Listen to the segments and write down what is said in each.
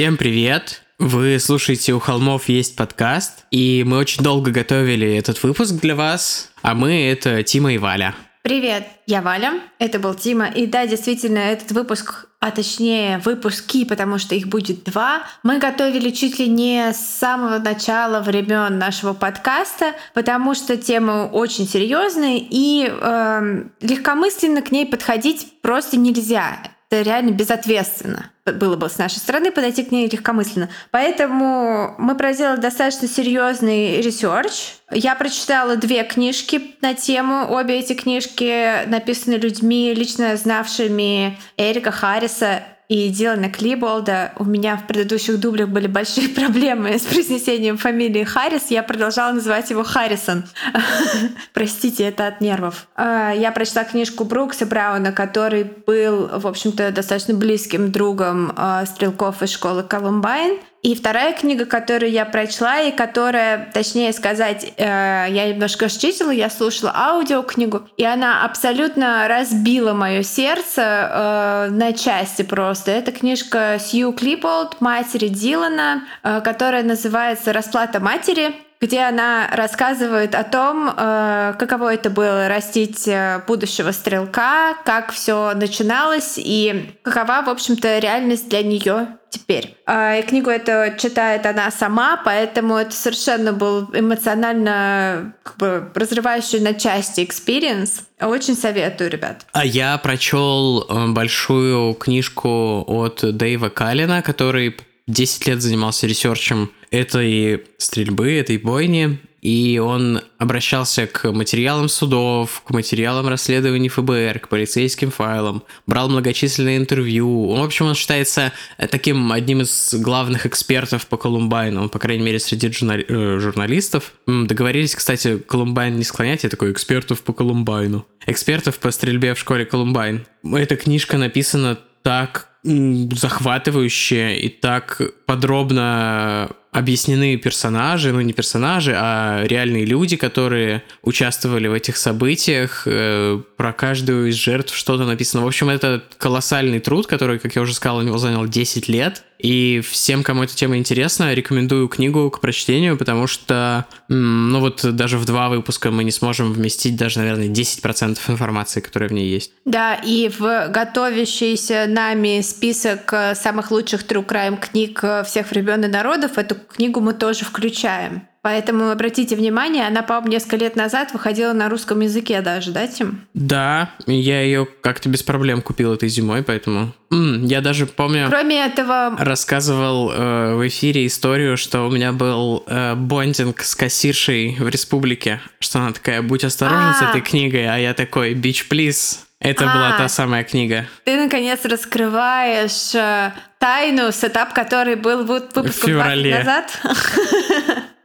Всем привет! Вы слушаете «У холмов есть подкаст», и мы очень долго готовили этот выпуск для вас, а мы — это Тима и Валя. Привет, я Валя, это был Тима, и да, действительно, этот выпуск а точнее выпуски, потому что их будет два, мы готовили чуть ли не с самого начала времен нашего подкаста, потому что тема очень серьезная и э, легкомысленно к ней подходить просто нельзя это реально безответственно было бы с нашей стороны подойти к ней легкомысленно. Поэтому мы проделали достаточно серьезный research. Я прочитала две книжки на тему. Обе эти книжки написаны людьми, лично знавшими Эрика Харриса и Дилана Клиболда. У меня в предыдущих дублях были большие проблемы с произнесением фамилии Харрис. Я продолжала называть его Харрисон. Простите, это от нервов. А, я прочла книжку Брукса Брауна, который был, в общем-то, достаточно близким другом а, стрелков из школы Колумбайн. И вторая книга, которую я прочла, и которая, точнее сказать, э, я немножко читала, я слушала аудиокнигу, и она абсолютно разбила мое сердце э, на части просто. Это книжка Сью Клиболд матери Дилана, э, которая называется «Расплата матери» где она рассказывает о том, э, каково это было растить э, будущего стрелка, как все начиналось и какова, в общем-то, реальность для нее теперь. А, и книгу эту читает она сама, поэтому это совершенно был эмоционально как бы разрывающий на части experience. Очень советую, ребят. А я прочел э, большую книжку от Дэйва Калина, который 10 лет занимался ресерчем этой стрельбы, этой бойни, и он обращался к материалам судов, к материалам расследований ФБР, к полицейским файлам, брал многочисленные интервью. В общем, он считается таким одним из главных экспертов по Колумбайну, по крайней мере, среди журнали- э, журналистов. Договорились, кстати, Колумбайн не склонять, я такой экспертов по Колумбайну. Экспертов по стрельбе в школе Колумбайн. Эта книжка написана так захватывающе и так подробно объяснены персонажи, ну не персонажи, а реальные люди, которые участвовали в этих событиях. Э, про каждую из жертв что-то написано. В общем, это колоссальный труд, который, как я уже сказал, у него занял 10 лет. И всем, кому эта тема интересна, рекомендую книгу к прочтению, потому что, ну вот даже в два выпуска мы не сможем вместить даже, наверное, 10% информации, которая в ней есть. Да, и в готовящийся нами список э, самых лучших true crime книг э, всех времен и народов эту книгу мы тоже включаем. Поэтому обратите внимание, она, по-моему, несколько лет назад выходила на русском языке даже, да, Тим? Да, я ее как-то без проблем купил этой зимой, поэтому... М, я даже помню... Кроме этого... Рассказывал э, в эфире историю, что у меня был э, бондинг с кассиршей в республике, что она такая, будь осторожен с А. этой книгой, а я такой, бич, плиз. Это была А. та самая книга. Ты, наконец, раскрываешь э, тайну, сетап, который был вот выпуском В феврале. 20 назад.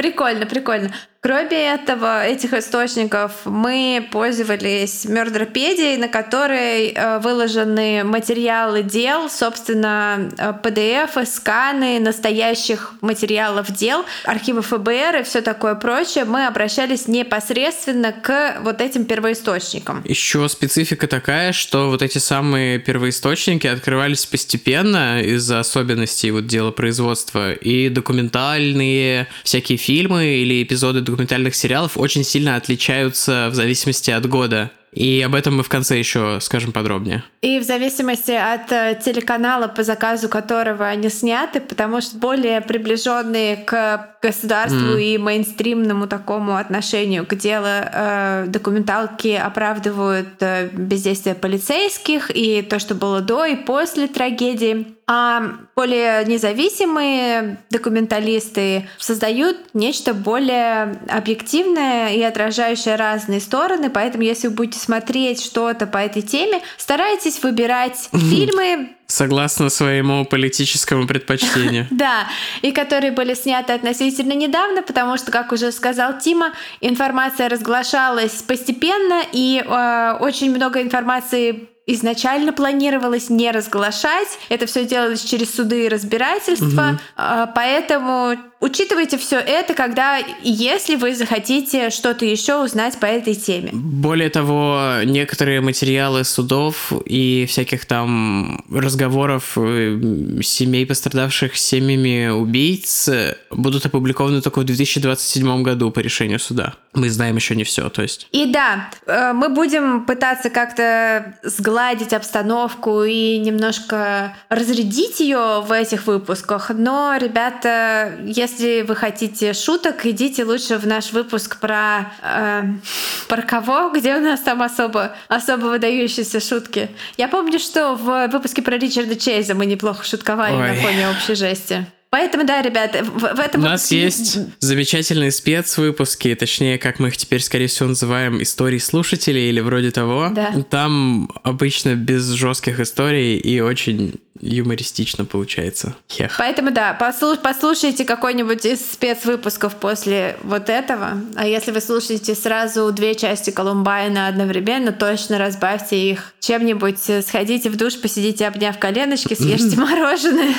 Прикольно, прикольно. Кроме этого, этих источников мы пользовались Мёрдропедией, на которой э, выложены материалы дел, собственно, э, PDF, сканы настоящих материалов дел, архивы ФБР и все такое прочее. Мы обращались непосредственно к вот этим первоисточникам. Еще специфика такая, что вот эти самые первоисточники открывались постепенно из-за особенностей вот дела производства, и документальные всякие фильмы или эпизоды документальных сериалов очень сильно отличаются в зависимости от года. И об этом мы в конце еще скажем подробнее. И в зависимости от э, телеканала, по заказу которого они сняты, потому что более приближенные к государству Мгм. и мейнстримному такому отношению к делу э, документалки оправдывают э, бездействие полицейских и то, что было до и после трагедии. А более независимые документалисты создают нечто более объективное и отражающее разные стороны. Поэтому, если вы будете смотреть что-то по этой теме, старайтесь выбирать фильмы, Согласно своему политическому предпочтению. да, и которые были сняты относительно недавно, потому что, как уже сказал Тима, информация разглашалась постепенно, и э, очень много информации изначально планировалось не разглашать. Это все делалось через суды и разбирательства. Угу. Поэтому учитывайте все это, когда, если вы захотите что-то еще узнать по этой теме. Более того, некоторые материалы судов и всяких там разговоров э, семей, пострадавших семьями убийц, будут опубликованы только в 2027 году по решению суда. Мы знаем еще не все, то есть. И да, э, мы будем пытаться как-то сгладить обстановку и немножко разрядить ее в этих выпусках, но, ребята, если если вы хотите шуток, идите лучше в наш выпуск про э, про кого, где у нас там особо особо выдающиеся шутки. Я помню, что в выпуске про Ричарда Чейза мы неплохо шутковали Ой. на фоне общей жести. Поэтому, да, ребята, в, в этом У нас есть замечательные спецвыпуски, точнее, как мы их теперь, скорее всего, называем истории слушателей или вроде того. Да. Там обычно без жестких историй и очень юмористично получается. Хех. Поэтому да, послуш послушайте какой-нибудь из спецвыпусков после вот этого. А если вы слушаете сразу две части Колумбайна одновременно, точно разбавьте их чем-нибудь. Сходите в душ, посидите, обняв коленочки, съешьте мороженое.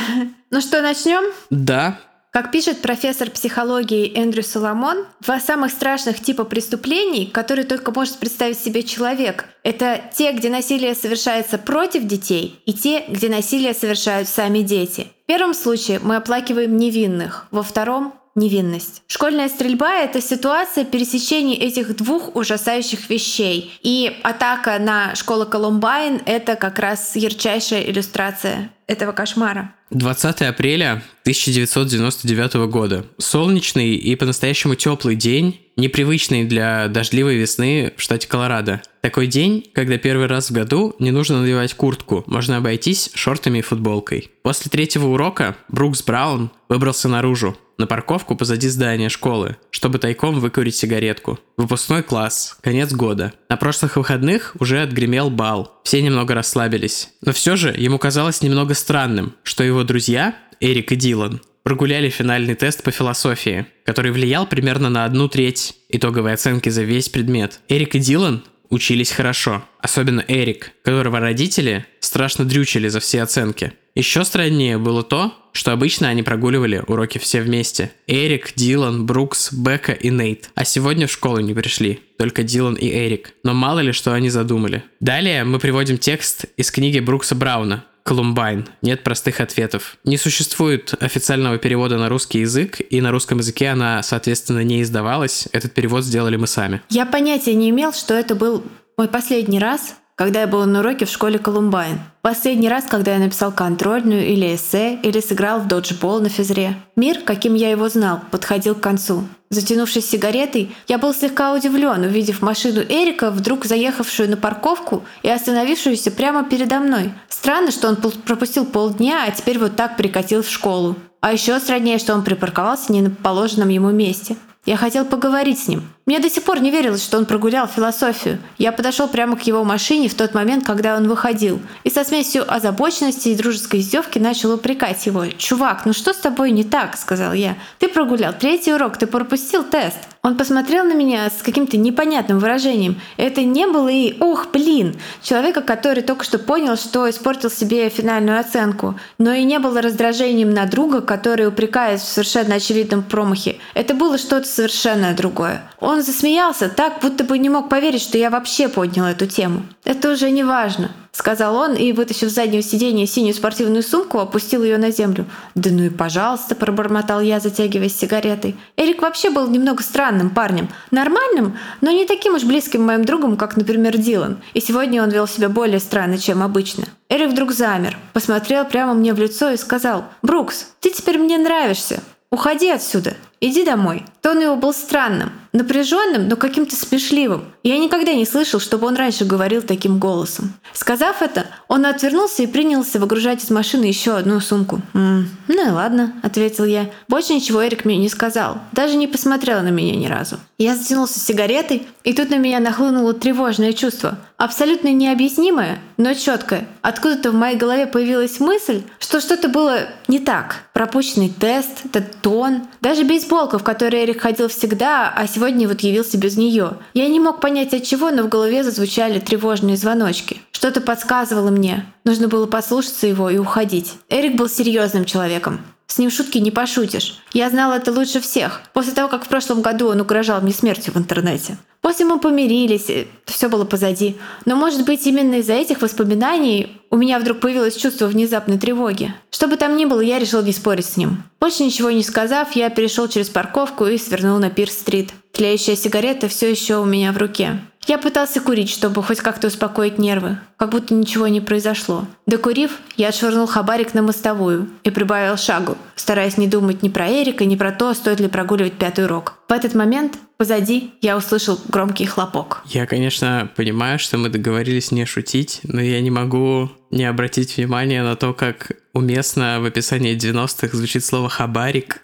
Ну что, начнем? Да. Как пишет профессор психологии Эндрю Соломон, два самых страшных типа преступлений, которые только может представить себе человек, это те, где насилие совершается против детей, и те, где насилие совершают сами дети. В первом случае мы оплакиваем невинных, во втором невинность. Школьная стрельба — это ситуация пересечения этих двух ужасающих вещей. И атака на школу Колумбайн — это как раз ярчайшая иллюстрация этого кошмара. 20 апреля 1999 года. Солнечный и по-настоящему теплый день, непривычный для дождливой весны в штате Колорадо. Такой день, когда первый раз в году не нужно надевать куртку, можно обойтись шортами и футболкой. После третьего урока Брукс Браун выбрался наружу, на парковку позади здания школы, чтобы тайком выкурить сигаретку. Выпускной класс, конец года. На прошлых выходных уже отгремел бал. Все немного расслабились. Но все же ему казалось немного странным, что его друзья, Эрик и Дилан, прогуляли финальный тест по философии, который влиял примерно на одну треть итоговой оценки за весь предмет. Эрик и Дилан учились хорошо, особенно Эрик, которого родители страшно дрючили за все оценки. Еще страннее было то, что обычно они прогуливали уроки все вместе. Эрик, Дилан, Брукс, Бека и Нейт. А сегодня в школу не пришли, только Дилан и Эрик. Но мало ли, что они задумали. Далее мы приводим текст из книги Брукса Брауна Колумбайн. Нет простых ответов. Не существует официального перевода на русский язык, и на русском языке она, соответственно, не издавалась. Этот перевод сделали мы сами. Я понятия не имел, что это был мой последний раз, когда я был на уроке в школе Колумбайн. Последний раз, когда я написал контрольную или эссе, или сыграл в доджбол на физре. Мир, каким я его знал, подходил к концу. Затянувшись сигаретой, я был слегка удивлен, увидев машину Эрика, вдруг заехавшую на парковку и остановившуюся прямо передо мной. Странно, что он пропустил полдня, а теперь вот так прикатил в школу. А еще страннее, что он припарковался не на положенном ему месте. Я хотел поговорить с ним. Мне до сих пор не верилось, что он прогулял философию. Я подошел прямо к его машине в тот момент, когда он выходил, и со смесью озабоченности и дружеской издевки начал упрекать его. «Чувак, ну что с тобой не так?» – сказал я. «Ты прогулял третий урок, ты пропустил тест». Он посмотрел на меня с каким-то непонятным выражением. Это не было и «ох, блин!» человека, который только что понял, что испортил себе финальную оценку. Но и не было раздражением на друга, который упрекает в совершенно очевидном промахе. Это было что-то совершенно другое. Засмеялся так, будто бы не мог поверить, что я вообще поднял эту тему. Это уже не важно сказал он и, вытащив с заднего сиденья синюю спортивную сумку, опустил ее на землю. «Да ну и пожалуйста», — пробормотал я, затягиваясь сигаретой. Эрик вообще был немного странным парнем. Нормальным, но не таким уж близким моим другом, как, например, Дилан. И сегодня он вел себя более странно, чем обычно. Эрик вдруг замер, посмотрел прямо мне в лицо и сказал, «Брукс, ты теперь мне нравишься. Уходи отсюда. Иди домой». Тон его был странным, напряженным, но каким-то смешливым. Я никогда не слышал, чтобы он раньше говорил таким голосом. Сказав это, он отвернулся и принялся выгружать из машины еще одну сумку. «М -м, «Ну и ладно», — ответил я. Больше ничего Эрик мне не сказал, даже не посмотрел на меня ни разу. Я затянулся сигаретой, и тут на меня нахлынуло тревожное чувство. Абсолютно необъяснимое, но четкое. Откуда-то в моей голове появилась мысль, что что-то было не так. Пропущенный тест, этот тон, даже бейсболка, в которой Эрик ходил всегда, а сегодня вот явился без нее. Я не мог понять от чего, но в голове зазвучали тревожные звоночки. Что-то подсказывало мне. Нужно было послушаться его и уходить. Эрик был серьезным человеком. С ним шутки не пошутишь. Я знала это лучше всех. После того, как в прошлом году он угрожал мне смертью в интернете. После мы помирились, все было позади. Но, может быть, именно из-за этих воспоминаний у меня вдруг появилось чувство внезапной тревоги. Что бы там ни было, я решил не спорить с ним. Больше ничего не сказав, я перешел через парковку и свернул на Пирс-стрит. Тлеющая сигарета все еще у меня в руке. Я пытался курить, чтобы хоть как-то успокоить нервы, как будто ничего не произошло. Докурив, я отшвырнул хабарик на мостовую и прибавил шагу, стараясь не думать ни про Эрика, ни про то, стоит ли прогуливать пятый урок. В этот момент позади я услышал громкий хлопок. Я, конечно, понимаю, что мы договорились не шутить, но я не могу не обратить внимание на то, как уместно в описании 90-х звучит слово «хабарик».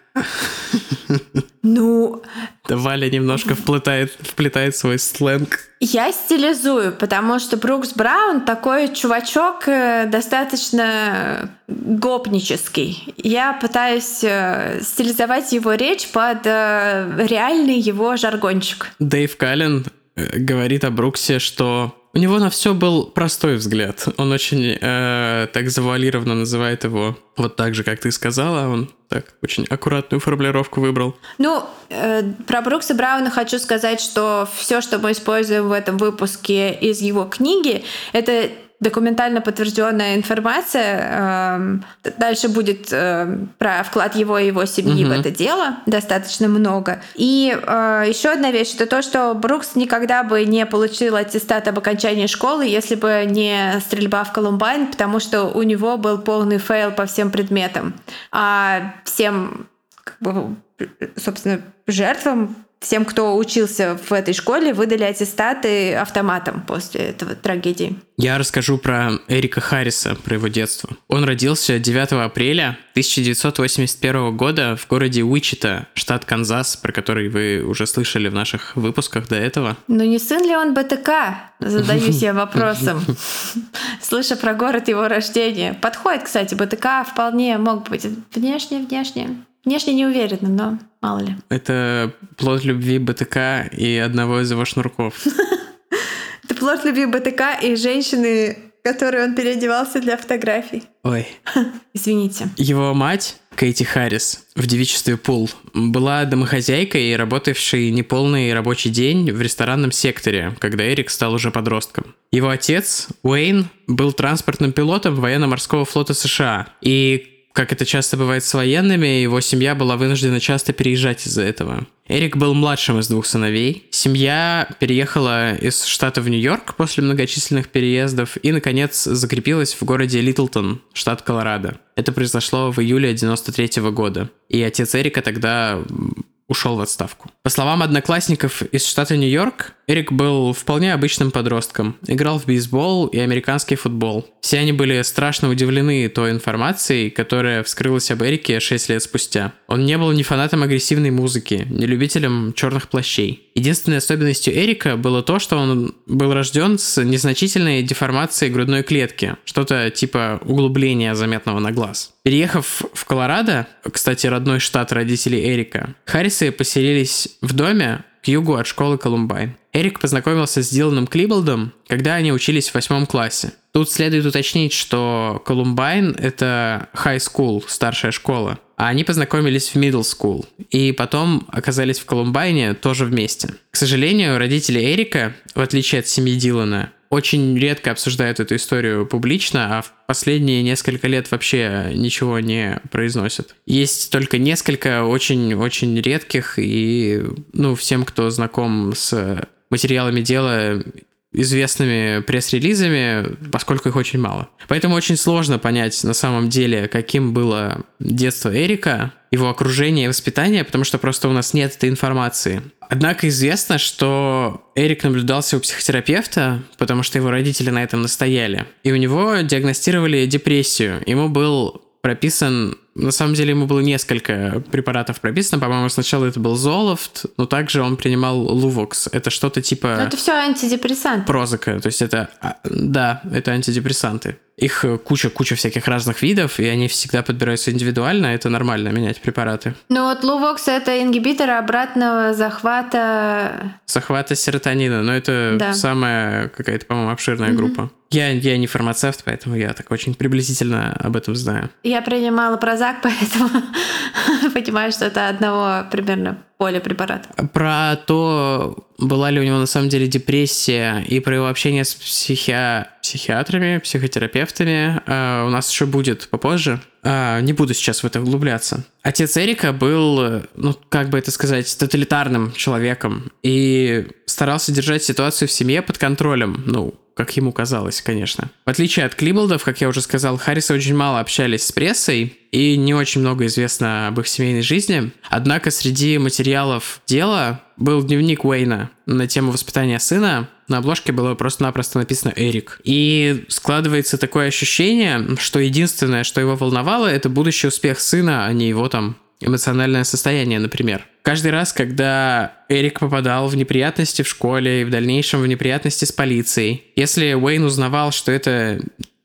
Ну... Валя немножко вплетает, вплетает свой сленг. Я стилизую, потому что Брукс Браун такой чувачок э, достаточно гопнический. Я пытаюсь э, стилизовать его речь под э, реальный его жаргончик. Дэйв Каллен говорит о Бруксе, что у него на все был простой взгляд. Он очень э, так завуалированно называет его вот так же, как ты сказала. Он так очень аккуратную формулировку выбрал. Ну, э, про Брукса Брауна хочу сказать, что все, что мы используем в этом выпуске из его книги, это документально подтвержденная информация. Эм, дальше будет эм, про вклад его и его семьи угу. в это дело достаточно много. И э, еще одна вещь это то, что Брукс никогда бы не получил аттестат об окончании школы, если бы не стрельба в Колумбайн, потому что у него был полный fail по всем предметам. А всем как бы, собственно, жертвам всем, кто учился в этой школе, выдали аттестаты автоматом после этого трагедии. Я расскажу про Эрика Харриса, про его детство. Он родился 9 апреля 1981 года в городе Уичита, штат Канзас, про который вы уже слышали в наших выпусках до этого. Ну не сын ли он БТК? Задаюсь я вопросом. Слыша про город его рождения. Подходит, кстати, БТК вполне мог быть внешне, внешне. Не уверена, но мало ли. Это плод любви БТК и одного из его шнурков. Это плод любви БТК и женщины, которой он переодевался для фотографий. Ой. Извините. Его мать, Кейти Харрис, в девичестве Пул, была домохозяйкой работавшей неполный рабочий день в ресторанном секторе, когда Эрик стал уже подростком. Его отец, Уэйн, был транспортным пилотом военно-морского флота США, и как это часто бывает с военными, его семья была вынуждена часто переезжать из-за этого. Эрик был младшим из двух сыновей. Семья переехала из штата в Нью-Йорк после многочисленных переездов и, наконец, закрепилась в городе Литлтон, штат Колорадо. Это произошло в июле 93 -го года. И отец Эрика тогда ушел в отставку. По словам одноклассников из штата Нью-Йорк, Эрик был вполне обычным подростком, играл в бейсбол и американский футбол. Все они были страшно удивлены той информацией, которая вскрылась об Эрике 6 лет спустя. Он не был ни фанатом агрессивной музыки, ни любителем черных плащей. Единственной особенностью Эрика было то, что он был рожден с незначительной деформацией грудной клетки, что-то типа углубления заметного на глаз. Переехав в Колорадо, кстати, родной штат родителей Эрика, Харрисы поселились в доме к югу от школы Колумбайн. Эрик познакомился с Диланом Клиболдом, когда они учились в восьмом классе. Тут следует уточнить, что Колумбайн — это high school, старшая школа, а они познакомились в middle school, и потом оказались в Колумбайне тоже вместе. К сожалению, родители Эрика, в отличие от семьи Дилана, очень редко обсуждают эту историю публично, а в последние несколько лет вообще ничего не произносят. Есть только несколько очень-очень редких, и ну, всем, кто знаком с материалами дела, известными пресс-релизами, поскольку их очень мало. Поэтому очень сложно понять на самом деле, каким было детство Эрика, его окружение и воспитание, потому что просто у нас нет этой информации. Однако известно, что Эрик наблюдался у психотерапевта, потому что его родители на этом настояли. И у него диагностировали депрессию. Ему был прописан на самом деле ему было несколько препаратов прописано. По-моему, сначала это был Золофт, но также он принимал Лувокс. Это что-то типа... Но это все антидепрессанты. Прозака. То есть это... а, Да, это антидепрессанты. Их куча-куча всяких разных видов, и они всегда подбираются индивидуально. Это нормально менять препараты. Ну вот Лувокс это ингибитор обратного захвата... Захвата серотонина, но это Да. самая какая-то, по-моему, обширная группа. Я, я не фармацевт, поэтому я так очень приблизительно об этом знаю. Я принимала прозак, поэтому понимаю, что это одного примерно поля препарата. Про то, была ли у него на самом деле депрессия и про его общение с психи- психиатрами, психотерапевтами э, у нас еще будет попозже. Э, не буду сейчас в это углубляться. Отец Эрика был, ну, как бы это сказать, тоталитарным человеком и старался держать ситуацию в семье под контролем, ну, как ему казалось, конечно. В отличие от Клиболдов, как я уже сказал, Харрисы очень мало общались с прессой, и не очень много известно об их семейной жизни. Однако среди материалов дела был дневник Уэйна на тему воспитания сына. На обложке было просто-напросто написано «Эрик». И складывается такое ощущение, что единственное, что его волновало, это будущий успех сына, а не его там эмоциональное состояние, например. Каждый раз, когда Эрик попадал в неприятности в школе и в дальнейшем в неприятности с полицией, если Уэйн узнавал, что это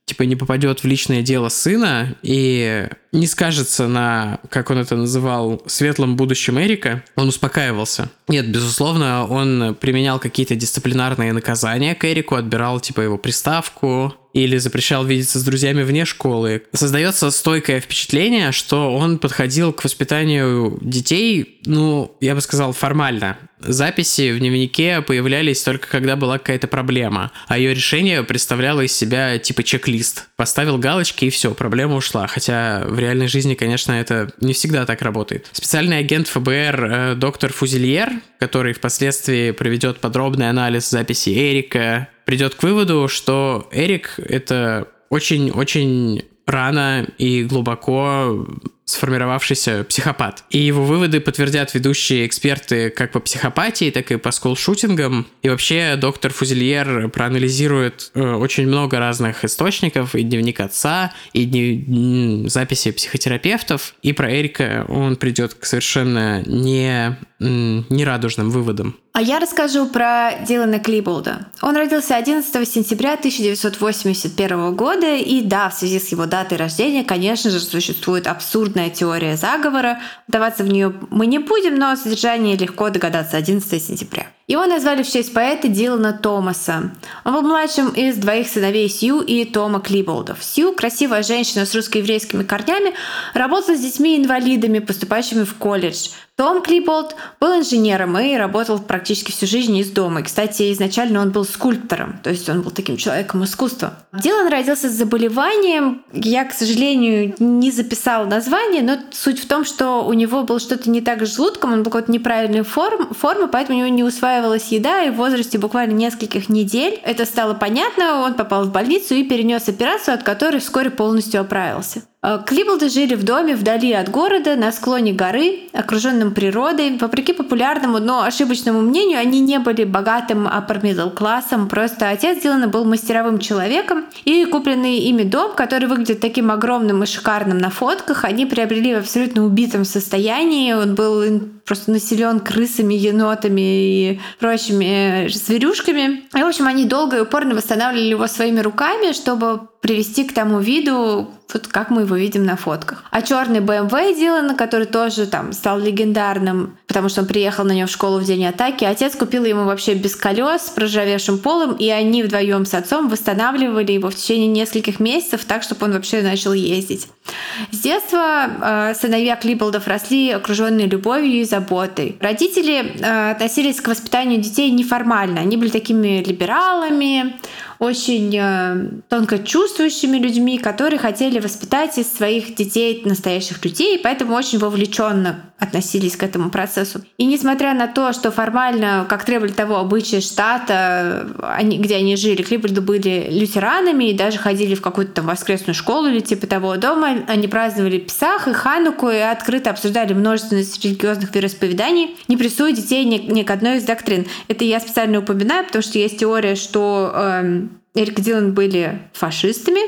типа не попадет в личное дело сына и не скажется на, как он это называл, светлом будущем Эрика, он успокаивался. Нет, безусловно, он применял какие-то дисциплинарные наказания к Эрику, отбирал типа его приставку, или запрещал видеться с друзьями вне школы. Создается стойкое впечатление, что он подходил к воспитанию детей, ну, я бы сказал, формально. Записи в дневнике появлялись только когда была какая-то проблема, а ее решение представляло из себя типа чек-лист. Поставил галочки и все, проблема ушла. Хотя в реальной жизни, конечно, это не всегда так работает. Специальный агент ФБР э, доктор Фузильер, который впоследствии проведет подробный анализ записи Эрика, придет к выводу, что Эрик это очень-очень рано и глубоко сформировавшийся психопат. И его выводы подтвердят ведущие эксперты как по психопатии, так и по скулшутингам. И вообще доктор Фузельер проанализирует э, очень много разных источников, и дневник отца, и дни- записи психотерапевтов. И про Эрика он придет к совершенно не, нерадужным выводам. А я расскажу про Дилана Клиболда. Он родился 11 сентября 1981 года, и да, в связи с его датой рождения, конечно же, существует абсурдная теория заговора. Вдаваться в нее мы не будем, но о содержании легко догадаться 11 сентября. Его назвали в честь поэта Дилана Томаса. Он был младшим из двоих сыновей Сью и Тома Клиболдов. Сью, красивая женщина с русско-еврейскими корнями, работала с детьми-инвалидами, поступающими в колледж. Том Клиболд был инженером и работал практически всю жизнь из дома. И, кстати, изначально он был скульптором, то есть он был таким человеком искусства. Дилан родился с заболеванием. Я, к сожалению, не записала название, но суть в том, что у него было что-то не так с желудком, он был какой-то неправильной форм, формы, поэтому у него не усваивалась еда, и в возрасте буквально нескольких недель это стало понятно, он попал в больницу и перенес операцию, от которой вскоре полностью оправился. Э, Клиболды жили в доме вдали от города, на склоне горы, окруженном природой. Вопреки популярному, но ошибочному мнению, они не были богатым upper middle классом. Просто отец Дилана был мастеровым человеком. И купленный ими дом, который выглядит таким огромным и шикарным на фотках, они приобрели в абсолютно убитом состоянии. Он был просто населен крысами, енотами и прочими э, зверюшками. И, в общем, они долго и упорно восстанавливали его своими руками, чтобы привести к тому виду, вот как мы его видим на фотках. А черный BMW Дилана, который тоже там стал легендарным, потому что он приехал на нем в школу в день атаки, отец купил ему вообще без колес, с проржавевшим полом, и они вдвоем с отцом восстанавливали его в течение нескольких месяцев так, чтобы он вообще начал ездить. С детства э, сыновья Клиполдов росли окруженные любовью и заботой. Родители э, относились к воспитанию детей неформально. Они были такими либералами, очень э, тонко чувствующими людьми, которые хотели воспитать из своих детей настоящих людей, поэтому очень вовлеченно относились к этому процессу. И несмотря на то, что формально, как требовали того обычаи штата, они, где они жили, Клибольды были лютеранами и даже ходили в какую-то там воскресную школу или типа того. Дома они праздновали Песах и Хануку и открыто обсуждали множественность религиозных вероисповеданий, не прессуя детей ни, ни к одной из доктрин. Это я специально упоминаю, потому что есть теория, что эм, Эрик Дилан были фашистами,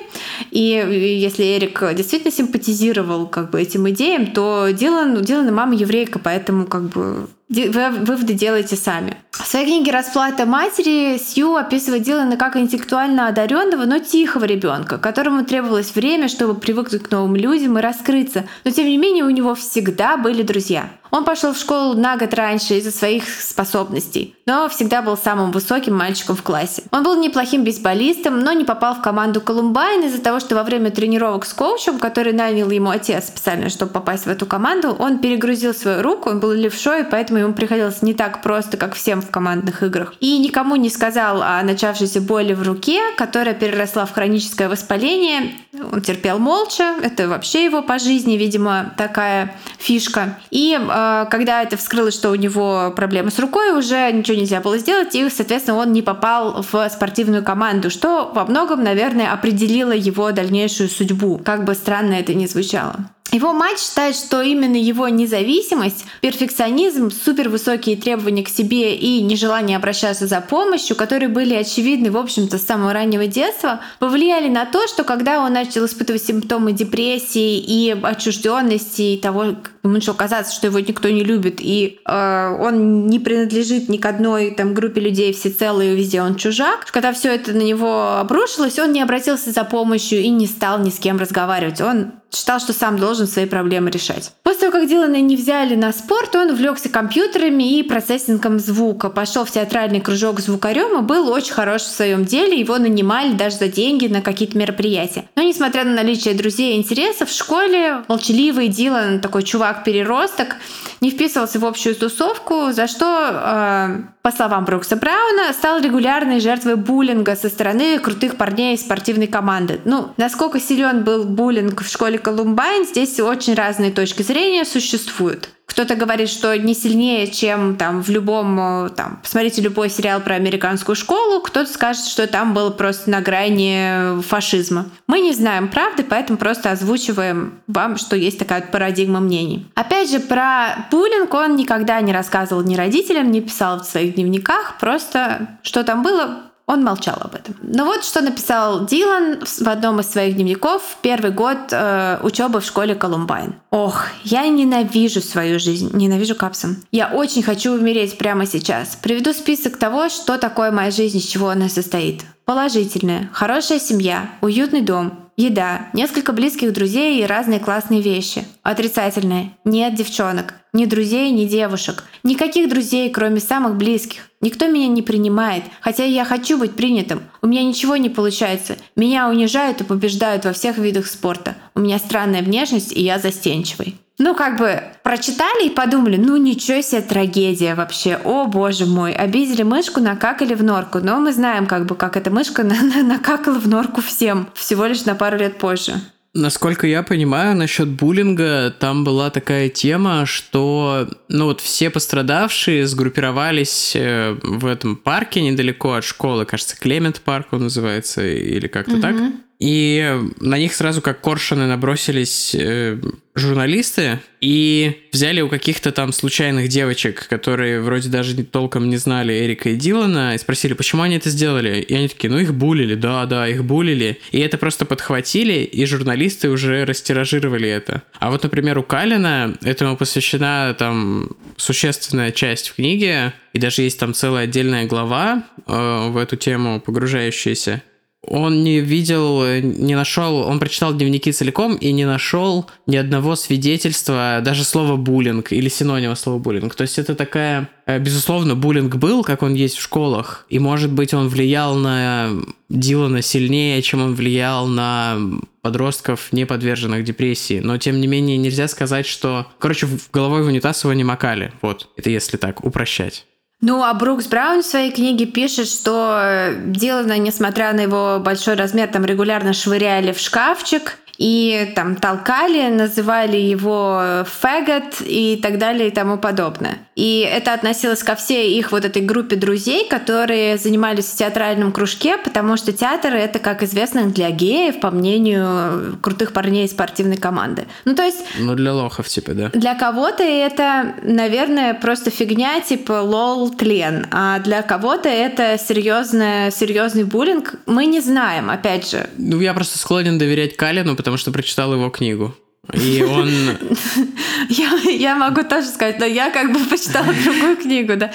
и если Эрик действительно симпатизировал как бы этим идеям, то Дилан, Дилан и мама еврейка, поэтому как бы выводы делайте сами. В своей книге «Расплата матери» Сью описывает Дилана как интеллектуально одаренного, но тихого ребенка, которому требовалось время, чтобы привыкнуть к новым людям и раскрыться. Но тем не менее у него всегда были друзья. Он пошел в школу на год раньше из-за своих способностей, но всегда был самым высоким мальчиком в классе. Он был неплохим бейсболистом, но не попал в команду Колумбайн из-за того, что во время тренировок с коучем, который нанял ему отец специально, чтобы попасть в эту команду, он перегрузил свою руку, он был левшой, поэтому ему приходилось не так просто, как всем в командных играх. И никому не сказал о начавшейся боли в руке, которая переросла в хроническое воспаление. Он терпел молча, это вообще его по жизни, видимо, такая фишка. И э, когда это вскрылось, что у него проблемы с рукой, уже ничего нельзя было сделать, и, соответственно, он не попал в спортивную команду, что во многом, наверное, определило его дальнейшую судьбу, как бы странно это ни звучало. Его мать считает, что именно его независимость, перфекционизм, супервысокие требования к себе и нежелание обращаться за помощью, которые были очевидны, в общем-то, с самого раннего детства, повлияли на то, что когда он начал испытывать симптомы депрессии и отчужденности, и того, ему начало казаться, что его никто не любит, и э, он не принадлежит ни к одной там, группе людей всецело, и везде он чужак, когда все это на него обрушилось, он не обратился за помощью и не стал ни с кем разговаривать. Он считал, что сам должен свои проблемы решать. После того, как Дилана не взяли на спорт, он увлекся компьютерами и процессингом звука, пошел в театральный кружок звукарем и был очень хорош в своем деле, его нанимали даже за деньги на какие-то мероприятия. Но несмотря на наличие друзей и интересов, в школе молчаливый Дилан, такой чувак-переросток, не вписывался в общую тусовку, за что, э, по словам Брукса Брауна, стал регулярной жертвой буллинга со стороны крутых парней из спортивной команды. Ну, насколько силен был буллинг в школе Колумбайн, здесь очень разные точки зрения существуют. Кто-то говорит, что не сильнее, чем там в любом, там, посмотрите любой сериал про американскую школу, кто-то скажет, что там было просто на грани фашизма. Мы не знаем правды, поэтому просто озвучиваем вам, что есть такая вот парадигма мнений. Опять же, про буллинг он никогда не рассказывал ни родителям, не писал в своих дневниках, просто что там было, он молчал об этом. Но вот что написал Дилан в одном из своих дневников первый год э, учебы в школе Колумбайн. Ох, я ненавижу свою жизнь, ненавижу капсом. Я очень хочу умереть прямо сейчас. Приведу список того, что такое моя жизнь, из чего она состоит. Положительная, хорошая семья, уютный дом, еда, несколько близких друзей и разные классные вещи. Отрицательное. Нет девчонок. Ни друзей, ни девушек. Никаких друзей, кроме самых близких. Никто меня не принимает, хотя я хочу быть принятым. У меня ничего не получается. Меня унижают и побеждают во всех видах спорта. У меня странная внешность, и я застенчивый ну, как бы прочитали и подумали, ну, ничего себе трагедия вообще, о боже мой, обидели мышку, накакали в норку. Но мы знаем, как бы, как эта мышка накакала в норку всем, всего лишь на пару лет позже. Насколько я понимаю, насчет буллинга, там была такая тема, что ну вот все пострадавшие сгруппировались э, в этом парке недалеко от школы, кажется, Клемент парк он называется, или как-то угу. так. И на них сразу как коршуны набросились э, журналисты и взяли у каких-то там случайных девочек, которые вроде даже толком не знали Эрика и Дилана, и спросили, почему они это сделали. И они такие, ну их булили, да-да, их булили. И это просто подхватили, и журналисты уже растиражировали это. А вот, например, у Калина этому посвящена там существенная часть в книге, и даже есть там целая отдельная глава э, в эту тему, погружающаяся он не видел, не нашел, он прочитал дневники целиком и не нашел ни одного свидетельства, даже слова буллинг или синонима слова буллинг. То есть это такая, э, безусловно, буллинг был, как он есть в школах, и может быть он влиял на Дилана сильнее, чем он влиял на подростков, не подверженных депрессии. Но, тем не менее, нельзя сказать, что... Короче, головой в унитаз его не макали. Вот, это если так упрощать. Ну, а Брукс Браун в своей книге пишет, что э, Дилана, несмотря на его большой размер, там регулярно швыряли в шкафчик и там толкали, называли его фэгот и так далее и тому подобное. И это относилось ко всей их вот этой группе друзей, которые занимались в театральном кружке, потому что театр — это, как известно, для геев, по мнению крутых парней спортивной команды. Ну, то есть... Ну, для лохов, типа, да. Для кого-то это, наверное, просто фигня, типа лол, тлен. А для кого-то это серьезный, серьезный буллинг. Мы не знаем, опять же. Ну, я просто склонен доверять Калину, потому что прочитал его книгу. И он... я, я могу тоже сказать, но я как бы почитала другую книгу, да.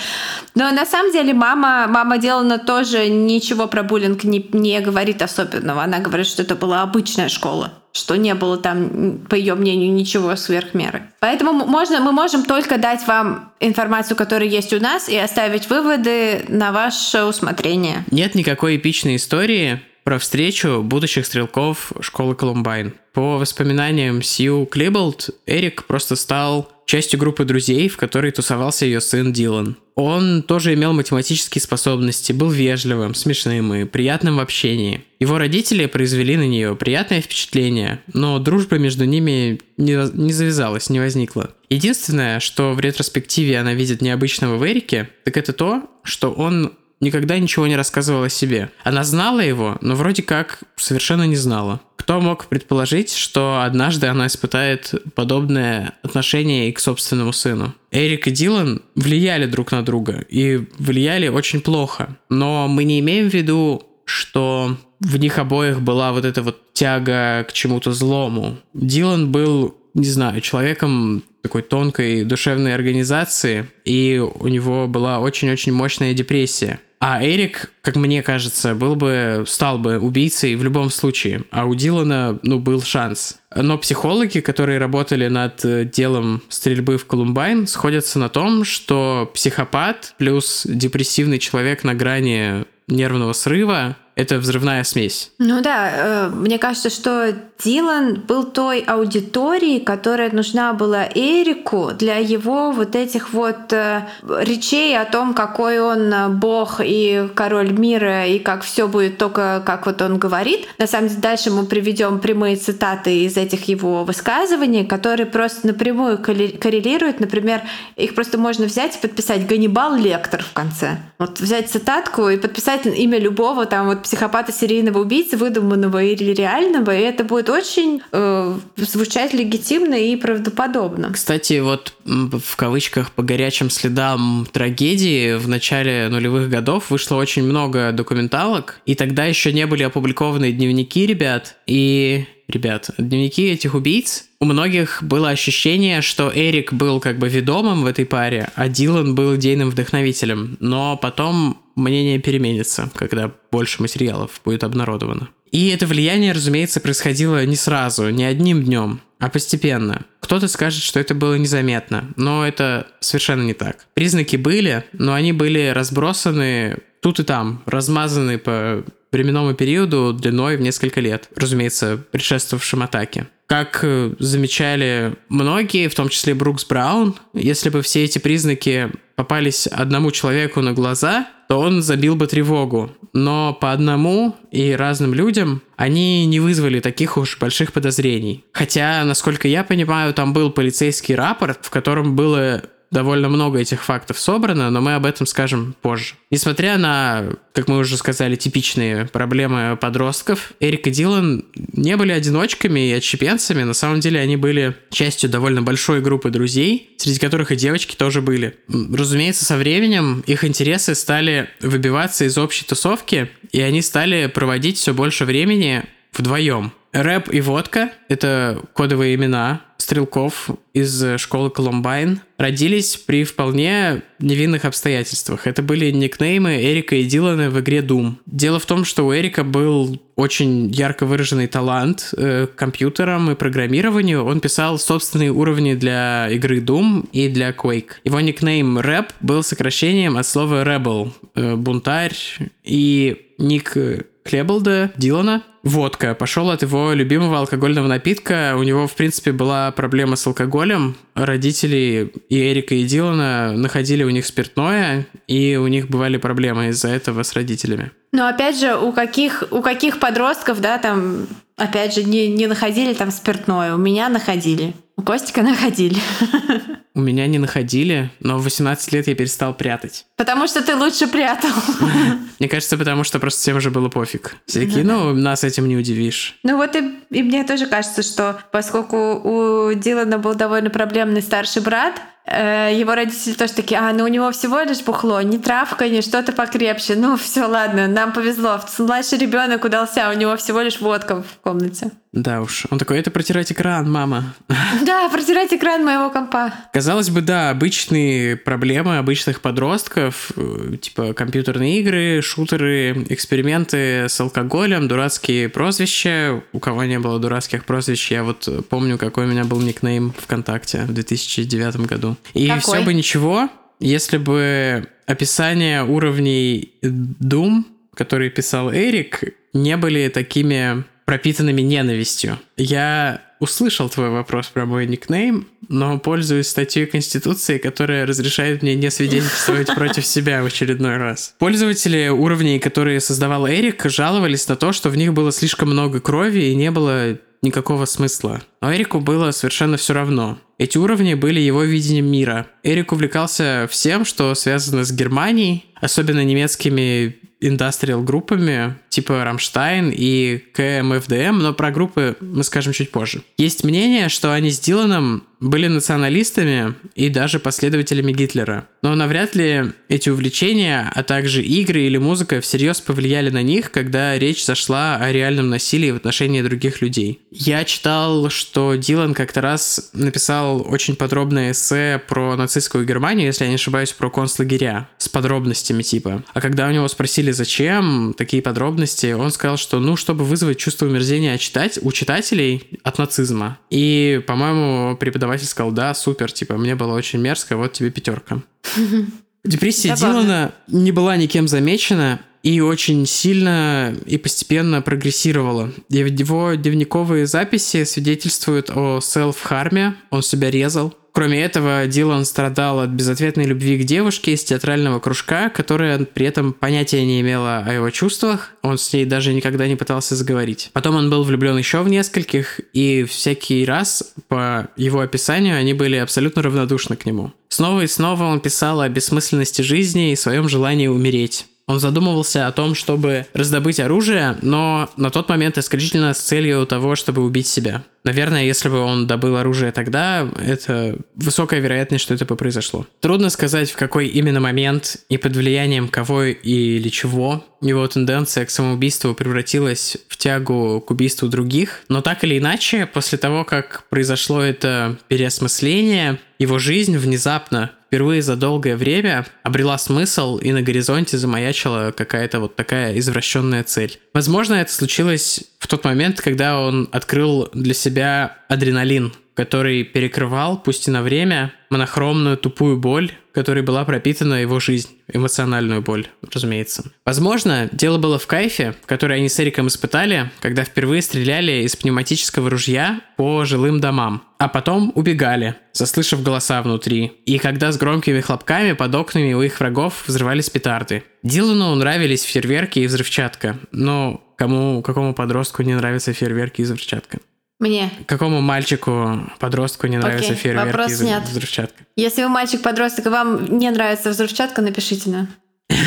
Но на самом деле мама, мама Делана тоже ничего про буллинг не, не говорит особенного. Она говорит, что это была обычная школа что не было там, по ее мнению, ничего сверх меры. Поэтому можно, мы можем только дать вам информацию, которая есть у нас, и оставить выводы на ваше усмотрение. Нет никакой эпичной истории, про встречу будущих стрелков школы Колумбайн. По воспоминаниям Сью Клиболд, Эрик просто стал частью группы друзей, в которой тусовался ее сын Дилан. Он тоже имел математические способности, был вежливым, смешным и приятным в общении. Его родители произвели на нее приятное впечатление, но дружба между ними не, не завязалась, не возникла. Единственное, что в ретроспективе она видит необычного в Эрике, так это то, что он никогда ничего не рассказывала о себе. Она знала его, но вроде как совершенно не знала. Кто мог предположить, что однажды она испытает подобное отношение и к собственному сыну? Эрик и Дилан влияли друг на друга и влияли очень плохо. Но мы не имеем в виду, что в них обоих была вот эта вот тяга к чему-то злому. Дилан был не знаю, человеком такой тонкой душевной организации, и у него была очень-очень мощная депрессия. А Эрик, как мне кажется, был бы, стал бы убийцей в любом случае. А у Дилана, ну, был шанс. Но психологи, которые работали над э, делом стрельбы в Колумбайн, сходятся на том, что психопат плюс депрессивный человек на грани нервного срыва это взрывная смесь. Ну да, э, мне кажется, что Дилан был той аудиторией, которая нужна была Эрику для его вот этих вот э, речей о том, какой он э, бог и король мира, и как все будет только как вот он говорит. На самом деле дальше мы приведем прямые цитаты из этих его высказываний, которые просто напрямую коррелируют. Например, их просто можно взять и подписать Ганнибал Лектор в конце. Вот взять цитатку и подписать имя любого там вот психопата серийного убийцы, выдуманного или реального, и это будет очень э, звучать легитимно и правдоподобно. Кстати, вот в кавычках по горячим следам трагедии в начале нулевых годов вышло очень много документалок, и тогда еще не были опубликованы дневники ребят, и ребят, дневники этих убийц, у многих было ощущение, что Эрик был как бы ведомым в этой паре, а Дилан был идейным вдохновителем. Но потом мнение переменится, когда больше материалов будет обнародовано. И это влияние, разумеется, происходило не сразу, не одним днем, а постепенно. Кто-то скажет, что это было незаметно, но это совершенно не так. Признаки были, но они были разбросаны тут и там, размазаны по временному периоду длиной в несколько лет, разумеется, предшествовавшим атаке. Как э, замечали многие, в том числе Брукс Браун, если бы все эти признаки попались одному человеку на глаза, то он забил бы тревогу. Но по одному и разным людям они не вызвали таких уж больших подозрений. Хотя, насколько я понимаю, там был полицейский рапорт, в котором было довольно много этих фактов собрано, но мы об этом скажем позже. Несмотря на, как мы уже сказали, типичные проблемы подростков, Эрик и Дилан не были одиночками и отщепенцами. На самом деле они были частью довольно большой группы друзей, среди которых и девочки тоже были. Разумеется, со временем их интересы стали выбиваться из общей тусовки, и они стали проводить все больше времени вдвоем. Рэп и водка — это кодовые имена стрелков из школы Колумбайн родились при вполне невинных обстоятельствах. Это были никнеймы Эрика и Дилана в игре Doom. Дело в том, что у Эрика был очень ярко выраженный талант э, к компьютерам и программированию. Он писал собственные уровни для игры Doom и для Quake. Его никнейм Рэп был сокращением от слова Rebel, э, бунтарь, и ник Клеболда, Дилана, водка. Пошел от его любимого алкогольного напитка. У него, в принципе, была проблема с алкоголем. Родители и Эрика, и Дилана находили у них спиртное, и у них бывали проблемы из-за этого с родителями. Но опять же, у каких, у каких подростков, да, там, опять же, не, не находили там спиртное? У меня находили. У Костика находили. У меня не находили, но в 18 лет я перестал прятать. Потому что ты лучше прятал. Мне кажется, потому что просто всем уже было пофиг. Все такие, ну, нас этим не удивишь. Ну вот и, и мне тоже кажется, что поскольку у Дилана был довольно проблемный старший брат, э, его родители тоже такие, а, ну у него всего лишь бухло, не травка, не что-то покрепче. Ну все, ладно, нам повезло. Младший ребенок удался, у него всего лишь водка в комнате. Да уж. Он такой, это протирать экран, мама. Да, протирать экран моего компа. Казалось бы, да, обычные проблемы обычных подростков, э, типа компьютерные игры, шутеры, эксперименты с алкоголем, дурацкие прозвища. У кого не было дурацких прозвищ, я вот помню, какой у меня был никнейм ВКонтакте в 2009 году. И Какой? все бы ничего, если бы описание уровней Doom, которые писал Эрик, не были такими пропитанными ненавистью. Я услышал твой вопрос про мой никнейм, но пользуюсь статьей Конституции, которая разрешает мне не свидетельствовать против себя в очередной раз. Пользователи уровней, которые создавал Эрик, жаловались на то, что в них было слишком много крови и не было никакого смысла. Но Эрику было совершенно все равно. Эти уровни были его видением мира. Эрик увлекался всем, что связано с Германией, особенно немецкими индастриал группами, типа Рамштайн и КМФДМ, но про группы мы скажем чуть позже. Есть мнение, что они с Диланом были националистами и даже последователями Гитлера. Но навряд ли эти увлечения, а также игры или музыка всерьез повлияли на них, когда речь зашла о реальном насилии в отношении других людей. Я читал, что Дилан как-то раз написал очень подробное эссе про нацистскую Германию, если я не ошибаюсь, про концлагеря, с подробностями типа. А когда у него спросили, зачем такие подробности, он сказал, что ну, чтобы вызвать чувство умерзения читать, у читателей от нацизма. И, по-моему, преподаватель сказал, да, супер, типа, мне было очень мерзко, вот тебе пятерка. Депрессия Забавно. Дилана не была никем замечена и очень сильно и постепенно прогрессировала. Его дневниковые записи свидетельствуют о селф-харме, он себя резал. Кроме этого, Дилан страдал от безответной любви к девушке из театрального кружка, которая при этом понятия не имела о его чувствах. Он с ней даже никогда не пытался заговорить. Потом он был влюблен еще в нескольких, и всякий раз, по его описанию, они были абсолютно равнодушны к нему. Снова и снова он писал о бессмысленности жизни и своем желании умереть. Он задумывался о том, чтобы раздобыть оружие, но на тот момент исключительно с целью того, чтобы убить себя. Наверное, если бы он добыл оружие тогда, это высокая вероятность, что это бы произошло. Трудно сказать, в какой именно момент и под влиянием кого или чего его тенденция к самоубийству превратилась в тягу к убийству других. Но так или иначе, после того, как произошло это переосмысление, его жизнь внезапно впервые за долгое время обрела смысл и на горизонте замаячила какая-то вот такая извращенная цель. Возможно, это случилось в тот момент, когда он открыл для себя адреналин, который перекрывал, пусть и на время, монохромную тупую боль, которой была пропитана его жизнь, эмоциональную боль, разумеется. Возможно, дело было в кайфе, который они с Эриком испытали, когда впервые стреляли из пневматического ружья по жилым домам, а потом убегали, заслышав голоса внутри, и когда с громкими хлопками под окнами у их врагов взрывались петарды. Дилану нравились фейерверки и взрывчатка, но кому, какому подростку не нравятся фейерверки и взрывчатка? Мне. Какому мальчику, подростку не нравятся Окей, фейерверки вопрос и снят. взрывчатка? Если вы мальчик-подросток, и вам не нравится взрывчатка, напишите нам.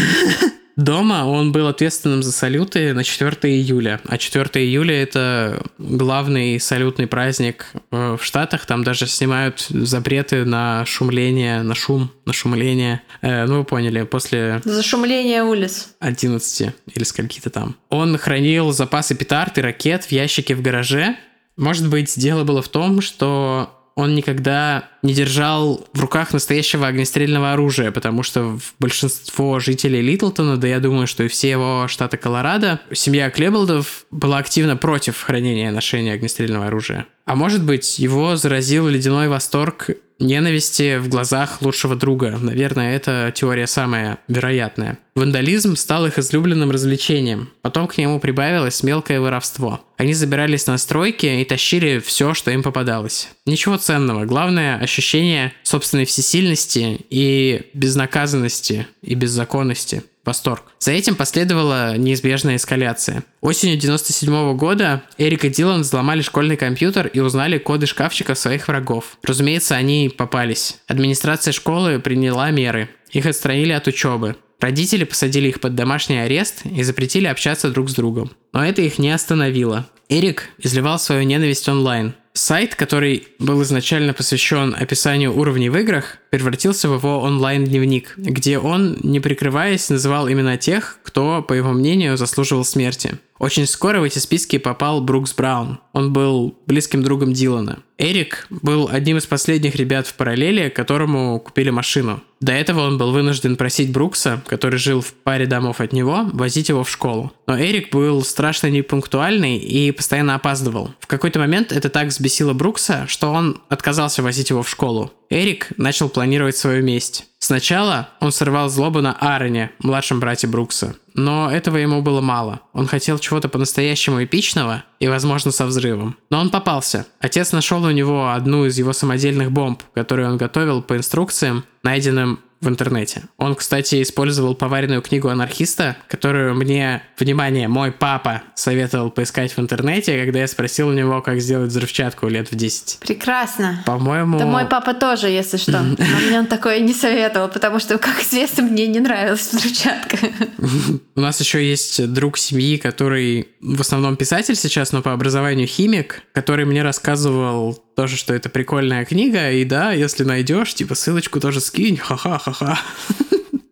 Дома он был ответственным за салюты на 4 июля. А 4 июля это главный салютный праздник э, в Штатах. Там даже снимают запреты на шумление, на шум, на шумление. Э, ну, вы поняли, после Зашумление улиц. 11 или скольки-то там. Он хранил запасы петард и ракет в ящике в гараже. Может быть, дело было в том, что он никогда не держал в руках настоящего огнестрельного оружия, потому что большинство жителей Литлтона, да я думаю, что и всего штата Колорадо, семья Клеболдов была активно против хранения и ношения огнестрельного оружия. А может быть, его заразил ледяной восторг ненависти в глазах лучшего друга. Наверное, это теория самая вероятная. Вандализм стал их излюбленным развлечением. Потом к нему прибавилось мелкое воровство. Они забирались на стройки и тащили все, что им попадалось. Ничего ценного. Главное ощущение собственной всесильности и безнаказанности и беззаконности. Восторг. За этим последовала неизбежная эскаляция. Осенью 97 года Эрик и Дилан взломали школьный компьютер и узнали коды шкафчиков своих врагов. Разумеется, они попались. Администрация школы приняла меры. Их отстранили от учебы. Родители посадили их под домашний арест и запретили общаться друг с другом. Но это их не остановило. Эрик изливал свою ненависть онлайн. Сайт, который был изначально посвящен описанию уровней в играх, превратился в его онлайн-дневник, где он, не прикрываясь, называл имена тех, кто, по его мнению, заслуживал смерти. Очень скоро в эти списки попал Брукс Браун. Он был близким другом Дилана. Эрик был одним из последних ребят в параллели, которому купили машину. До этого он был вынужден просить Брукса, который жил в паре домов от него, возить его в школу. Но Эрик был страшно непунктуальный и постоянно опаздывал. В какой-то момент это так взбесило Брукса, что он отказался возить его в школу. Эрик начал планировать свою месть. Сначала он сорвал злобу на Аароне, младшем брате Брукса. Но этого ему было мало. Он хотел чего-то по-настоящему эпичного и, возможно, со взрывом. Но он попался. Отец нашел у него одну из его самодельных бомб, которую он готовил по инструкциям, найденным в интернете. Он, кстати, использовал поваренную книгу анархиста, которую мне, внимание, мой папа советовал поискать в интернете, когда я спросил у него, как сделать взрывчатку лет в 10. Прекрасно. По-моему... Да мой папа тоже, если что. Но мне он такое не советовал, потому что, как известно, мне не нравилась взрывчатка. У нас еще есть друг семьи, который в основном писатель сейчас, но по образованию химик, который мне рассказывал тоже, что это прикольная книга, и да, если найдешь, типа ссылочку тоже скинь, ха-ха-ха-ха.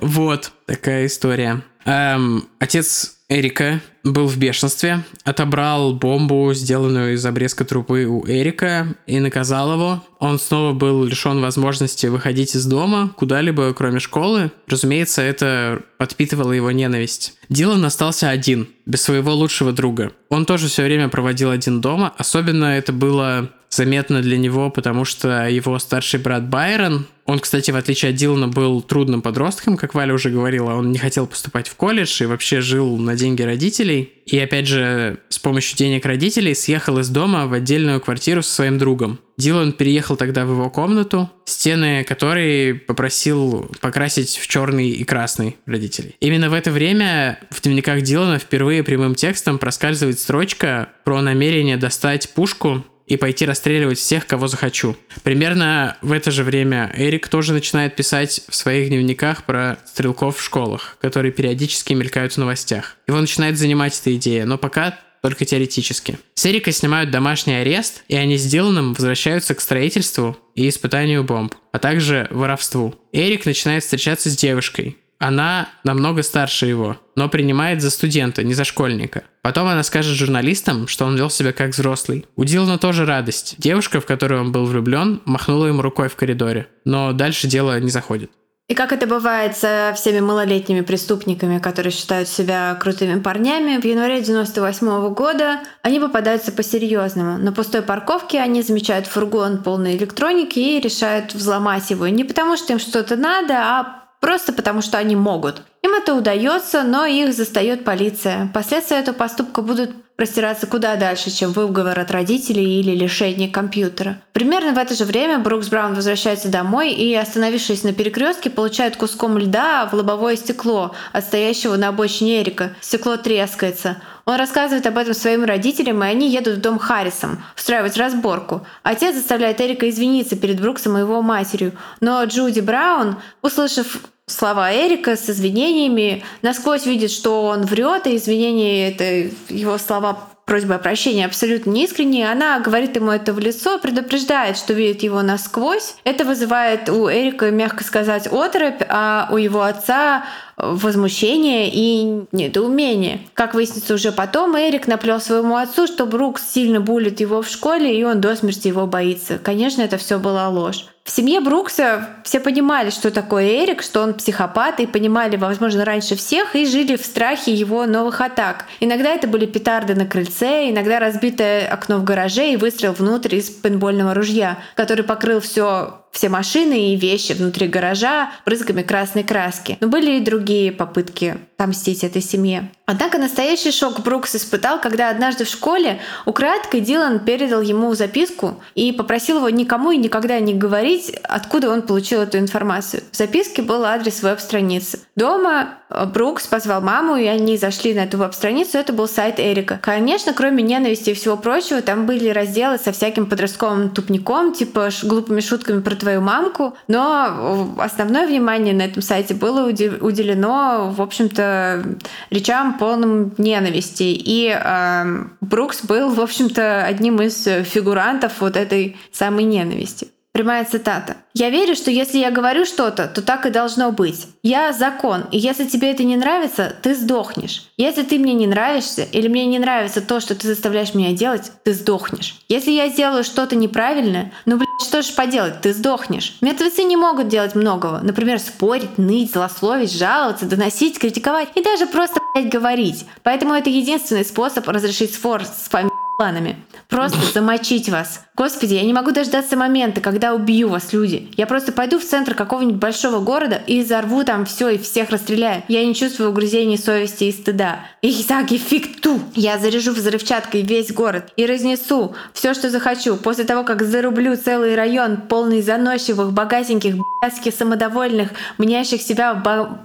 Вот такая история. Эм, отец Эрика был в бешенстве, отобрал бомбу, сделанную из обрезка трупы у Эрика, и наказал его. Он снова был лишен возможности выходить из дома куда-либо, кроме школы. Разумеется, это подпитывало его ненависть. Дилан остался один, без своего лучшего друга. Он тоже все время проводил один дома. Особенно это было заметно для него, потому что его старший брат Байрон, он, кстати, в отличие от Дилана, был трудным подростком, как Валя уже говорила. Он не хотел поступать в колледж и вообще жил на деньги родителей. И опять же, с помощью денег родителей съехал из дома в отдельную квартиру со своим другом. Дилан переехал тогда в его комнату, стены которой попросил покрасить в черный и красный родителей. Именно в это время в дневниках Дилана впервые прямым текстом проскальзывает строчка про намерение достать пушку и пойти расстреливать всех, кого захочу. Примерно в это же время Эрик тоже начинает писать в своих дневниках про стрелков в школах, которые периодически мелькают в новостях. Его начинает занимать эта идея, но пока только теоретически. С Эрика снимают домашний арест, и они с Диланом возвращаются к строительству и испытанию бомб, а также воровству. Эрик начинает встречаться с девушкой, она намного старше его, но принимает за студента, не за школьника. Потом она скажет журналистам, что он вел себя как взрослый. У Дилана тоже радость. Девушка, в которую он был влюблен, махнула ему рукой в коридоре. Но дальше дело не заходит. И как это бывает со всеми малолетними преступниками, которые считают себя крутыми парнями, в январе 98 -го года они попадаются по-серьезному. На пустой парковке они замечают фургон полной электроники и решают взломать его. Не потому, что им что-то надо, а просто потому что они могут. Им это удается, но их застает полиция. Последствия этого поступка будут простираться куда дальше, чем выговор от родителей или лишение компьютера. Примерно в это же время Брукс Браун возвращается домой и, остановившись на перекрестке, получает куском льда в лобовое стекло от стоящего на обочине Эрика. Стекло трескается. Он рассказывает об этом своим родителям, и они едут в дом Харрисом устраивать разборку. Отец заставляет Эрика извиниться перед Бруксом и его матерью. Но Джуди Браун, услышав слова Эрика с извинениями, насквозь видит, что он врет, и извинения — это его слова просьба о прощении абсолютно неискренней. Она говорит ему это в лицо, предупреждает, что видит его насквозь. Это вызывает у Эрика, мягко сказать, оторопь, а у его отца возмущение и недоумение. Как выяснится уже потом, Эрик наплел своему отцу, что Брукс сильно булит его в школе, и он до смерти его боится. Конечно, это все была ложь. В семье Брукса все понимали, что такое Эрик, что он психопат, и понимали, возможно, раньше всех, и жили в страхе его новых атак. Иногда это были петарды на крыльце, иногда разбитое окно в гараже и выстрел внутрь из пейнтбольного ружья, который покрыл все все машины и вещи внутри гаража брызгами красной краски. Но были и другие попытки отомстить этой семье. Однако настоящий шок Брукс испытал, когда однажды в школе украдкой Дилан передал ему записку и попросил его никому и никогда не говорить, откуда он получил эту информацию. В записке был адрес веб-страницы. Дома э, Брукс позвал маму, и они зашли на эту веб-страницу. Это был сайт Эрика. Конечно, кроме ненависти и всего прочего, там были разделы со всяким подростковым тупником, типа глупыми шутками про твою мамку. Но основное внимание на этом сайте было уделено, в общем-то, речам полным ненависти. И э, Брукс был, в общем-то, одним из фигурантов вот этой самой ненависти. Прямая цитата. «Я верю, что если я говорю что-то, то так и должно быть. Я закон, и если тебе это не нравится, ты сдохнешь. Если ты мне не нравишься, или мне не нравится то, что ты заставляешь меня делать, ты сдохнешь. Если я сделаю что-то неправильное, ну, блядь, что ж поделать, ты сдохнешь. Мертвецы не могут делать многого. Например, спорить, ныть, злословить, жаловаться, доносить, критиковать и даже просто, блядь, говорить. Поэтому это единственный способ разрешить спор с фамилией планами. Просто замочить вас. Господи, я не могу дождаться момента, когда убью вас, люди. Я просто пойду в центр какого-нибудь большого города и взорву там все и всех расстреляю. Я не чувствую угрызений совести и стыда. И так эффекту. Я заряжу взрывчаткой весь город и разнесу все, что захочу. После того, как зарублю целый район, полный заносчивых, богатеньких, блядских, самодовольных, мнящих себя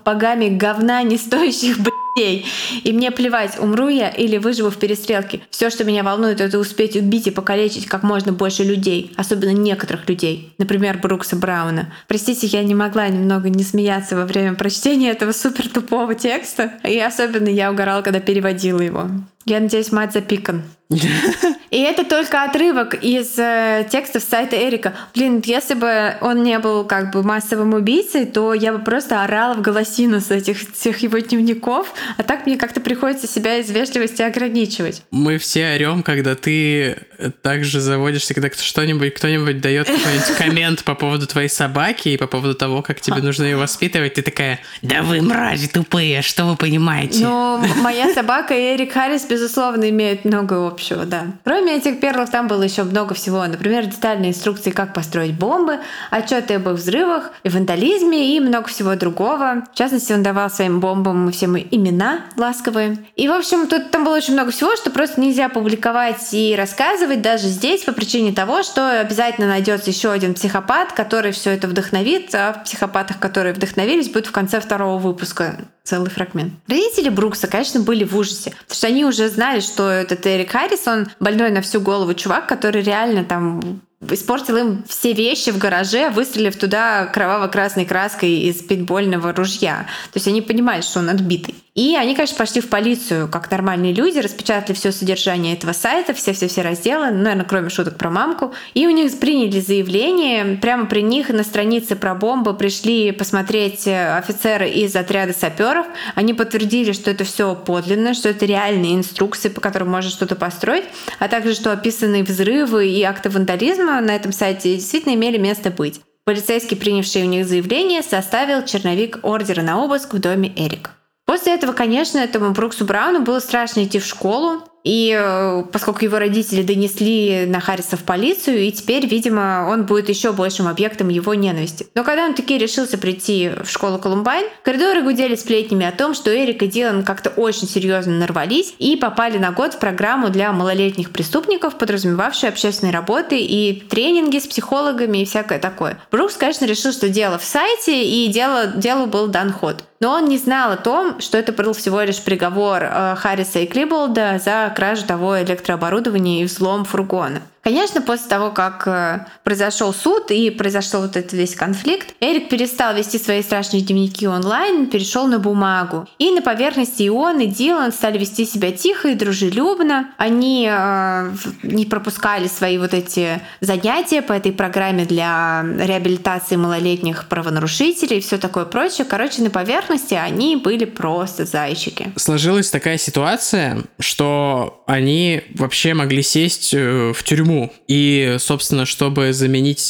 богами говна, не стоящих, блядь, людей. И мне плевать, умру я или выживу в перестрелке. Все, что меня волнует, это успеть убить и покалечить как можно больше людей, особенно некоторых людей, например, Брукса Брауна. Простите, я не могла немного не смеяться во время прочтения этого супер тупого текста, и особенно я угорала, когда переводила его. Я надеюсь, мать запикан. И это только отрывок из э, текстов сайта Эрика. Блин, если бы он не был как бы массовым убийцей, то я бы просто орала в голосину с этих всех его дневников, а так мне как-то приходится себя из вежливости ограничивать. Мы все орем, когда ты также заводишься, когда что-нибудь, кто-нибудь дает какой-нибудь коммент по поводу твоей собаки и по поводу того, как тебе нужно ее воспитывать, ты такая, да вы мрази тупые, что вы понимаете? Ну, моя собака и Эрик Харрис, безусловно, имеют много общего, да. Кроме этих перлов там было еще много всего. Например, детальные инструкции, как построить бомбы, отчеты об их взрывах, и вандализме и много всего другого. В частности, он давал своим бомбам всем имена ласковые. И, в общем, тут там было очень много всего, что просто нельзя публиковать и рассказывать даже здесь по причине того, что обязательно найдется еще один психопат, который все это вдохновит, а в психопатах, которые вдохновились, будет в конце второго выпуска целый фрагмент. Родители Брукса, конечно, были в ужасе, потому что они уже знали, что этот Эрик Харрис, он больной на всю голову чувак, который реально там испортил им все вещи в гараже, выстрелив туда кроваво-красной краской из пейнтбольного ружья. То есть они понимали, что он отбитый. И они, конечно, пошли в полицию, как нормальные люди, распечатали все содержание этого сайта, все-все-все разделы, ну, наверное, кроме шуток про мамку. И у них приняли заявление. Прямо при них на странице про бомбы пришли посмотреть э, офицеры из отряда саперов. Они подтвердили, что это все подлинно, что это реальные инструкции, по которым можно что-то построить, а также, что описанные взрывы и акты вандализма на этом сайте действительно имели место быть. Полицейский, принявший у них заявление, составил черновик ордера на обыск в доме Эрика. После этого, конечно, этому Бруксу Брауну было страшно идти в школу, и э, поскольку его родители донесли на Харриса в полицию, и теперь, видимо, он будет еще большим объектом его ненависти. Но когда он таки решился прийти в школу Колумбайн, коридоры гудели сплетнями о том, что Эрик и Дилан как-то очень серьезно нарвались и попали на год в программу для малолетних преступников, подразумевавшую общественные работы и тренинги с психологами и всякое такое. Брукс, конечно, решил, что дело в сайте, и дело, делу был дан ход. Но он не знал о том, что это был всего лишь приговор э, Харриса и Клиболда за кражу того электрооборудования и взлом фургона. Конечно, после того, как э, произошел суд и произошел вот этот весь конфликт, Эрик перестал вести свои страшные дневники онлайн, перешел на бумагу. И на поверхности и он, и Дилан стали вести себя тихо и дружелюбно. Они э, не пропускали свои вот эти занятия по этой программе для реабилитации малолетних правонарушителей и все такое прочее. Короче, на поверхности они были просто зайчики. Сложилась такая ситуация, что они вообще могли сесть э, в тюрьму тюрьму. И, собственно, чтобы заменить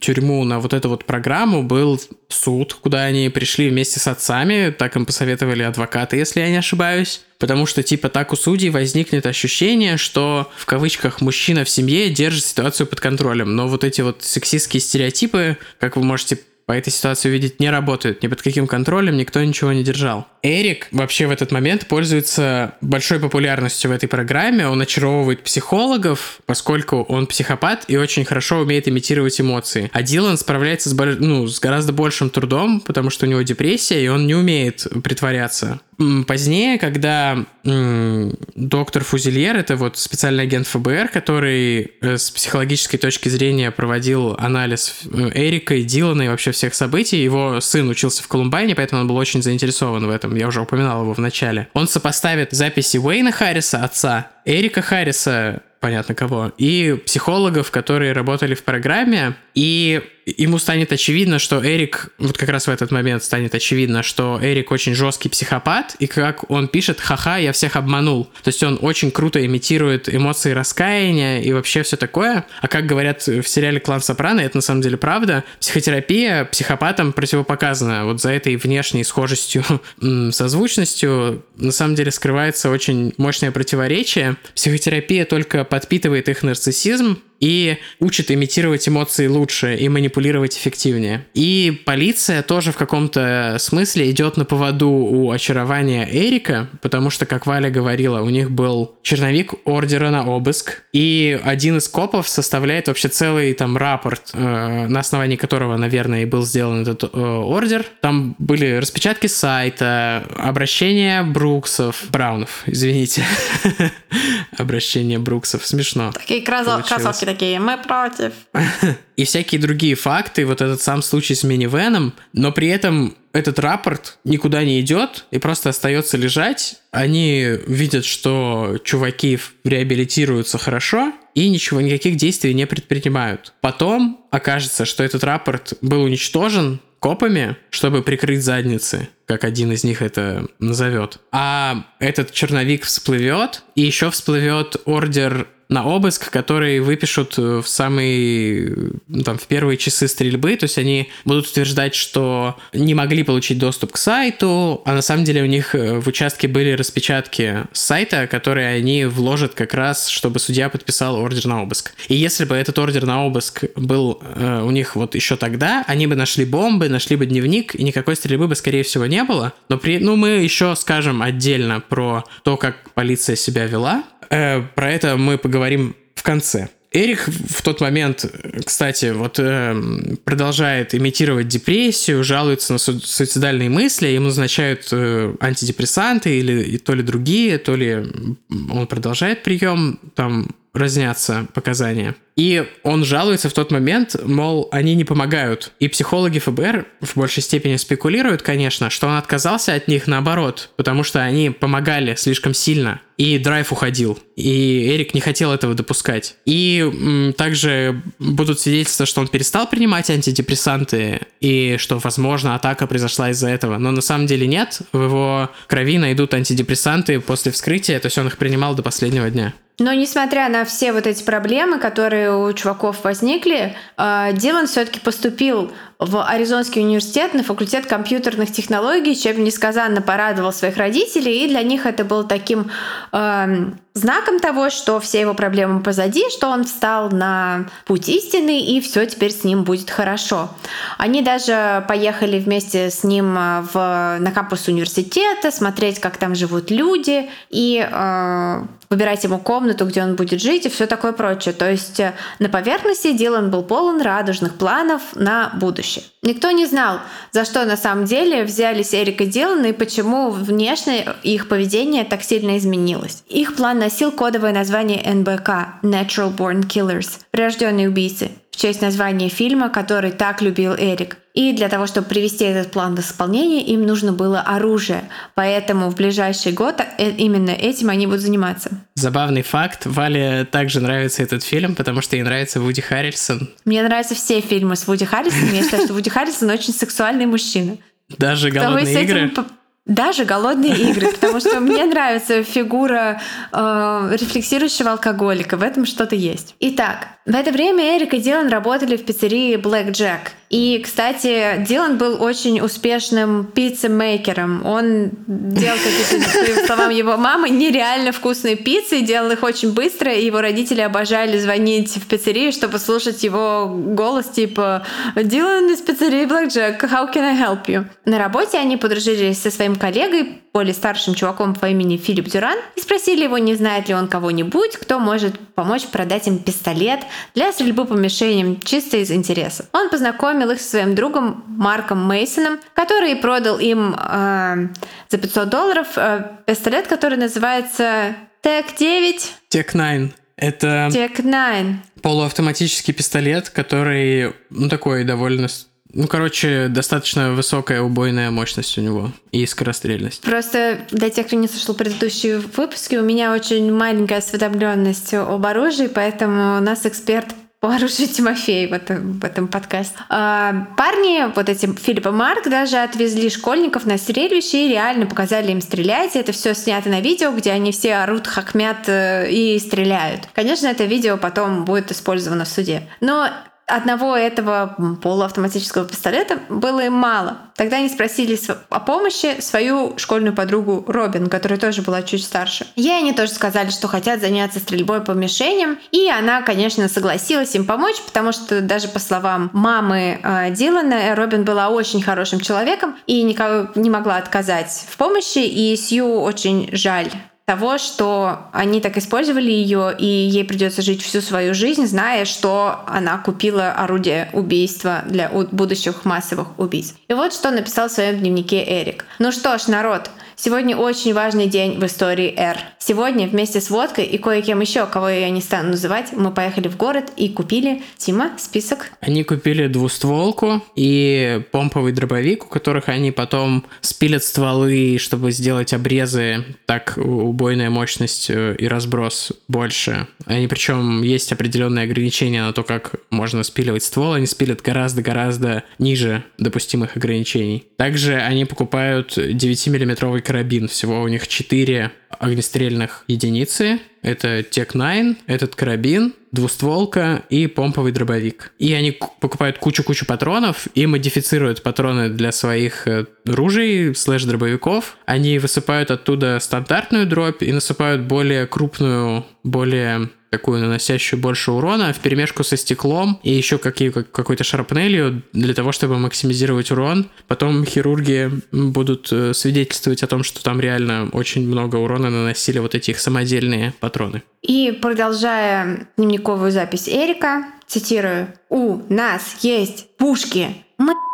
тюрьму на вот эту вот программу, был суд, куда они пришли вместе с отцами, так им посоветовали адвокаты, если я не ошибаюсь. Потому что, типа, так у судей возникнет ощущение, что, в кавычках, мужчина в семье держит ситуацию под контролем. Но вот эти вот сексистские стереотипы, как вы можете по этой ситуации увидеть, не работают. Ни под каким контролем никто ничего не держал. Эрик вообще в этот момент пользуется большой популярностью в этой программе. Он очаровывает психологов, поскольку он психопат и очень хорошо умеет имитировать эмоции. А Дилан справляется с, ну, с гораздо большим трудом, потому что у него депрессия, и он не умеет притворяться. Позднее, когда доктор Фузильер, это вот специальный агент ФБР, который э, с психологической точки зрения проводил анализ э, Эрика и Дилана и вообще всех событий, его сын учился в Колумбайне, поэтому он был очень заинтересован в этом я уже упоминал его в начале, он сопоставит записи Уэйна Харриса, отца, Эрика Харриса, понятно кого, и психологов, которые работали в программе, и ему станет очевидно, что Эрик, вот как раз в этот момент станет очевидно, что Эрик очень жесткий психопат, и как он пишет, ха-ха, я всех обманул. То есть он очень круто имитирует эмоции раскаяния и вообще все такое. А как говорят в сериале «Клан Сопрано», это на самом деле правда, психотерапия психопатам противопоказана. Вот за этой внешней схожестью, созвучностью на самом деле скрывается очень мощное противоречие. Психотерапия только подпитывает их нарциссизм, и учит имитировать эмоции лучше и манипулировать эффективнее. И полиция тоже в каком-то смысле идет на поводу у очарования Эрика, потому что, как Валя говорила, у них был черновик ордера на обыск, и один из копов составляет вообще целый там рапорт, э, на основании которого, наверное, и был сделан этот э, ордер. Там были распечатки сайта, обращения Бруксов, Браунов, извините, обращение Бруксов, смешно. Такие кроссовки такие, мы против. И всякие другие факты, вот этот сам случай с минивеном, но при этом этот рапорт никуда не идет и просто остается лежать. Они видят, что чуваки реабилитируются хорошо и ничего, никаких действий не предпринимают. Потом окажется, что этот рапорт был уничтожен копами, чтобы прикрыть задницы, как один из них это назовет. А этот черновик всплывет, и еще всплывет ордер на обыск, который выпишут э, в самые, ну, там, в первые часы стрельбы, то есть они будут утверждать, что не могли получить доступ к сайту, а на самом деле у них э, в участке были распечатки сайта, которые они вложат как раз, чтобы судья подписал ордер на обыск. И если бы этот ордер на обыск был э, у них вот еще тогда, они бы нашли бомбы, нашли бы дневник, и никакой стрельбы бы, скорее всего, не было. Но при, ну, мы еще скажем отдельно про то, как полиция себя вела, Э, про это мы поговорим в конце. Эрих в тот момент, кстати, вот э, продолжает имитировать депрессию, жалуется на су- суицидальные мысли, ему назначают э, антидепрессанты или то ли другие, то ли он продолжает прием, там разнятся показания. И он жалуется в тот момент, мол, они не помогают. И психологи ФБР в большей степени спекулируют, конечно, что он отказался от них наоборот, потому что они помогали слишком сильно. И драйв уходил. И Эрик не хотел этого допускать. И м, также будут свидетельства, что он перестал принимать антидепрессанты, и что, возможно, атака произошла из-за этого. Но на самом деле нет. В его крови найдут антидепрессанты после вскрытия, то есть он их принимал до последнего дня. Но несмотря на все вот эти проблемы, которые у чуваков возникли, э, Дилан все-таки поступил в Аризонский университет на факультет компьютерных технологий, чем несказанно порадовал своих родителей, и для них это был таким э, знаком того, что все его проблемы позади, что он встал на путь истины, и все теперь с ним будет хорошо. Они даже поехали вместе с ним э, в, на кампус университета, смотреть, как там живут люди, и э, выбирать ему комнату, где он будет жить, и все такое прочее. То есть э, на поверхности Дилан был полон радужных планов на будущее будущее. Никто не знал, за что на самом деле взялись Эрик и Дилан и почему внешне их поведение так сильно изменилось. Их план носил кодовое название НБК – Natural Born Killers – прирожденные убийцы в честь названия фильма, который так любил Эрик. И для того, чтобы привести этот план до исполнения, им нужно было оружие. Поэтому в ближайший год э, именно этим они будут заниматься. Забавный факт. Вале также нравится этот фильм, потому что ей нравится Вуди Харрельсон. Мне нравятся все фильмы с Вуди Харрельсоном. Я считаю, что Вуди Харрельсон очень сексуальный мужчина. Даже «Голодные игры»? даже голодные игры, потому что мне нравится фигура э, рефлексирующего алкоголика. В этом что-то есть. Итак, в это время Эрик и Дилан работали в пиццерии Black Jack. И, кстати, Дилан был очень успешным пиццемейкером. Он делал, по словам его мамы, нереально вкусные пиццы, делал их очень быстро, и его родители обожали звонить в пиццерию, чтобы слушать его голос типа «Дилан из пиццерии Black Jack, how can I help you?» На работе они подружились со своим коллегой, более старшим чуваком по имени Филипп Дюран, и спросили его, не знает ли он кого-нибудь, кто может помочь продать им пистолет для стрельбы по мишеням чисто из интереса. Он познакомил их со своим другом Марком Мейсоном, который продал им э, за 500 долларов э, пистолет, который называется ТЭК-9. ТЭК-9. Это... ТЭК-9. Полуавтоматический пистолет, который, ну, такой довольно ну, короче, достаточно высокая убойная мощность у него и скорострельность. Просто для тех, кто не слушал предыдущие выпуски, у меня очень маленькая осведомленность об оружии, поэтому у нас эксперт по оружию Тимофей в этом, в этом подкасте. А, парни, вот эти Филипп и Марк, даже отвезли школьников на стрельбище и реально показали им стрелять. Это все снято на видео, где они все орут, хакмят э, и стреляют. Конечно, это видео потом будет использовано в суде. Но одного этого полуавтоматического пистолета было им мало. Тогда они спросили о помощи свою школьную подругу Робин, которая тоже была чуть старше. Ей они тоже сказали, что хотят заняться стрельбой по мишеням, и она, конечно, согласилась им помочь, потому что даже по словам мамы э, Дилана, Робин была очень хорошим человеком и никого не могла отказать в помощи, и Сью очень жаль того, что они так использовали ее, и ей придется жить всю свою жизнь, зная, что она купила орудие убийства для будущих массовых убийств. И вот что написал в своем дневнике Эрик. Ну что ж, народ, Сегодня очень важный день в истории R. Сегодня вместе с водкой и кое-кем еще, кого я не стану называть, мы поехали в город и купили, Тима, список. Они купили двустволку и помповый дробовик, у которых они потом спилят стволы, чтобы сделать обрезы, так убойная мощность э, и разброс больше. Они причем есть определенные ограничения на то, как можно спиливать ствол, они спилят гораздо-гораздо ниже допустимых ограничений. Также они покупают 9-миллиметровый карабин. Всего у них 4 огнестрельных единицы. Это TEC-9, этот карабин, двустволка и помповый дробовик. И они покупают кучу-кучу патронов и модифицируют патроны для своих э, ружей, слэш-дробовиков. Они высыпают оттуда стандартную дробь и насыпают более крупную, более такую наносящую больше урона в перемешку со стеклом и еще какие, какой-то шрапнелью для того, чтобы максимизировать урон. Потом хирурги будут э, свидетельствовать о том, что там реально очень много урона наносили вот эти их самодельные патроны. И продолжая дневниковую запись Эрика, цитирую, «У нас есть пушки,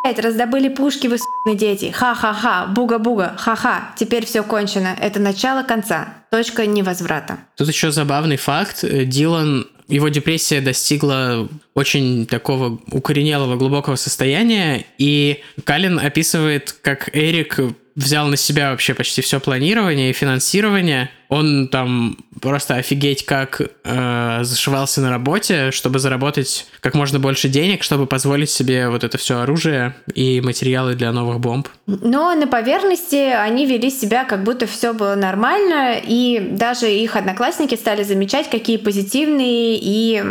мы, блядь, раздобыли пушки, вы сукные дети. Ха-ха-ха, буга-буга, ха-ха. Теперь все кончено. Это начало конца. Точка невозврата. Тут еще забавный факт. Дилан его депрессия достигла очень такого укоренелого глубокого состояния, и Калин описывает, как Эрик взял на себя вообще почти все планирование и финансирование. Он там просто офигеть как э, зашивался на работе, чтобы заработать как можно больше денег, чтобы позволить себе вот это все оружие и материалы для новых бомб. Но на поверхности они вели себя, как будто все было нормально, и даже их одноклассники стали замечать, какие позитивные и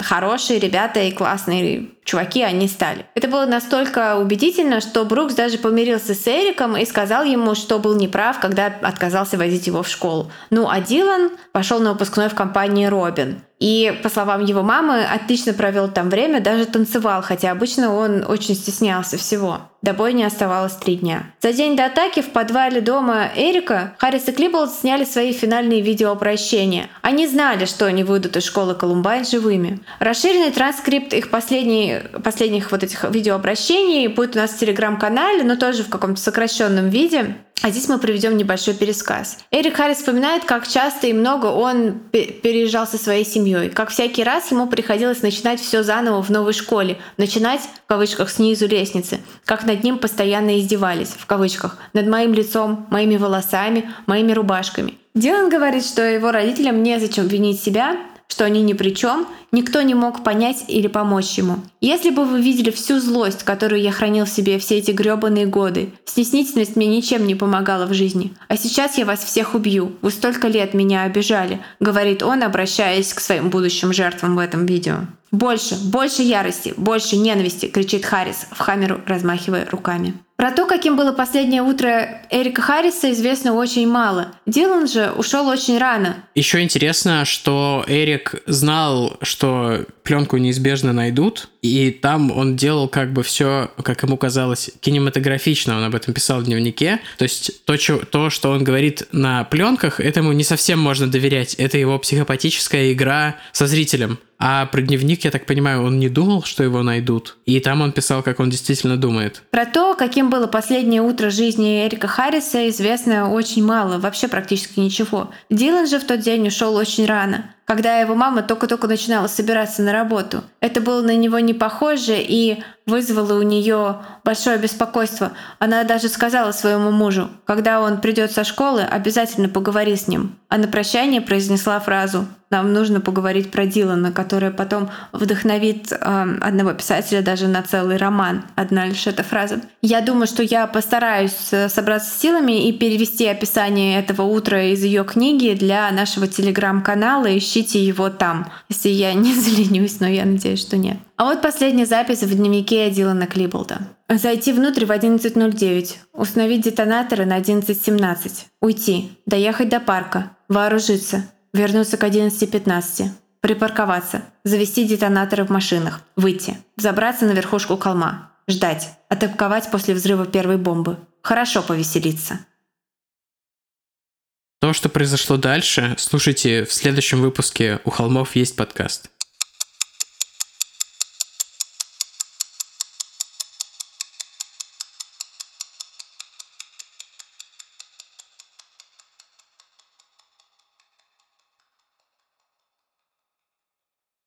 хорошие ребята и классные чуваки они стали. Это было настолько убедительно, что Брукс даже помирился с Эриком и сказал ему, что был неправ, когда отказался возить его в школу. Ну а Дилан пошел на выпускной в компании Робин. И, по словам его мамы, отлично провел там время, даже танцевал, хотя обычно он очень стеснялся всего. До не оставалось три дня. За день до атаки в подвале дома Эрика Харрис и Клиболд сняли свои финальные видеообращения. Они знали, что они выйдут из школы Колумбайн живыми. Расширенный транскрипт их последних вот этих видеообращений будет у нас в телеграм-канале, но тоже в каком-то сокращенном виде. А здесь мы приведем небольшой пересказ. Эрик Харрис вспоминает, как часто и много он переезжал со своей семьей. Как всякий раз ему приходилось начинать все заново в новой школе. Начинать, в кавычках, снизу лестницы. Как над ним постоянно издевались, в кавычках. Над моим лицом, моими волосами, моими рубашками. Дилан говорит, что его родителям незачем винить себя, что они ни при чем, никто не мог понять или помочь ему. Если бы вы видели всю злость, которую я хранил в себе все эти грёбаные годы, стеснительность мне ничем не помогала в жизни. А сейчас я вас всех убью. Вы столько лет меня обижали, говорит он, обращаясь к своим будущим жертвам в этом видео. Больше, больше ярости, больше ненависти, кричит Харрис в хамеру, размахивая руками. Про то, каким было последнее утро Эрика Харриса, известно очень мало. Дилан же ушел очень рано. Еще интересно, что Эрик знал, что пленку неизбежно найдут, и там он делал как бы все, как ему казалось, кинематографично, он об этом писал в дневнике. То есть то, что, то, что он говорит на пленках, этому не совсем можно доверять. Это его психопатическая игра со зрителем. А про дневник, я так понимаю, он не думал, что его найдут. И там он писал, как он действительно думает. Про то, каким было последнее утро жизни Эрика Харриса, известно очень мало, вообще практически ничего. Дилан же в тот день ушел очень рано когда его мама только-только начинала собираться на работу. Это было на него не похоже и вызвало у нее большое беспокойство. Она даже сказала своему мужу, когда он придет со школы, обязательно поговори с ним. А на прощание произнесла фразу «Нам нужно поговорить про Дилана», которая потом вдохновит э, одного писателя даже на целый роман. Одна лишь эта фраза. Я думаю, что я постараюсь э, собраться с силами и перевести описание этого утра из ее книги для нашего телеграм-канала. Ищите его там, если я не заленюсь, но я надеюсь, что нет. А вот последняя запись в дневнике Дилана Клиболда. Зайти внутрь в 11.09. Установить детонаторы на 11.17. Уйти. Доехать до парка. Вооружиться. Вернуться к 11.15. Припарковаться. Завести детонаторы в машинах. Выйти. Забраться на верхушку холма. Ждать. Атаковать после взрыва первой бомбы. Хорошо повеселиться. То, что произошло дальше, слушайте в следующем выпуске «У холмов есть подкаст».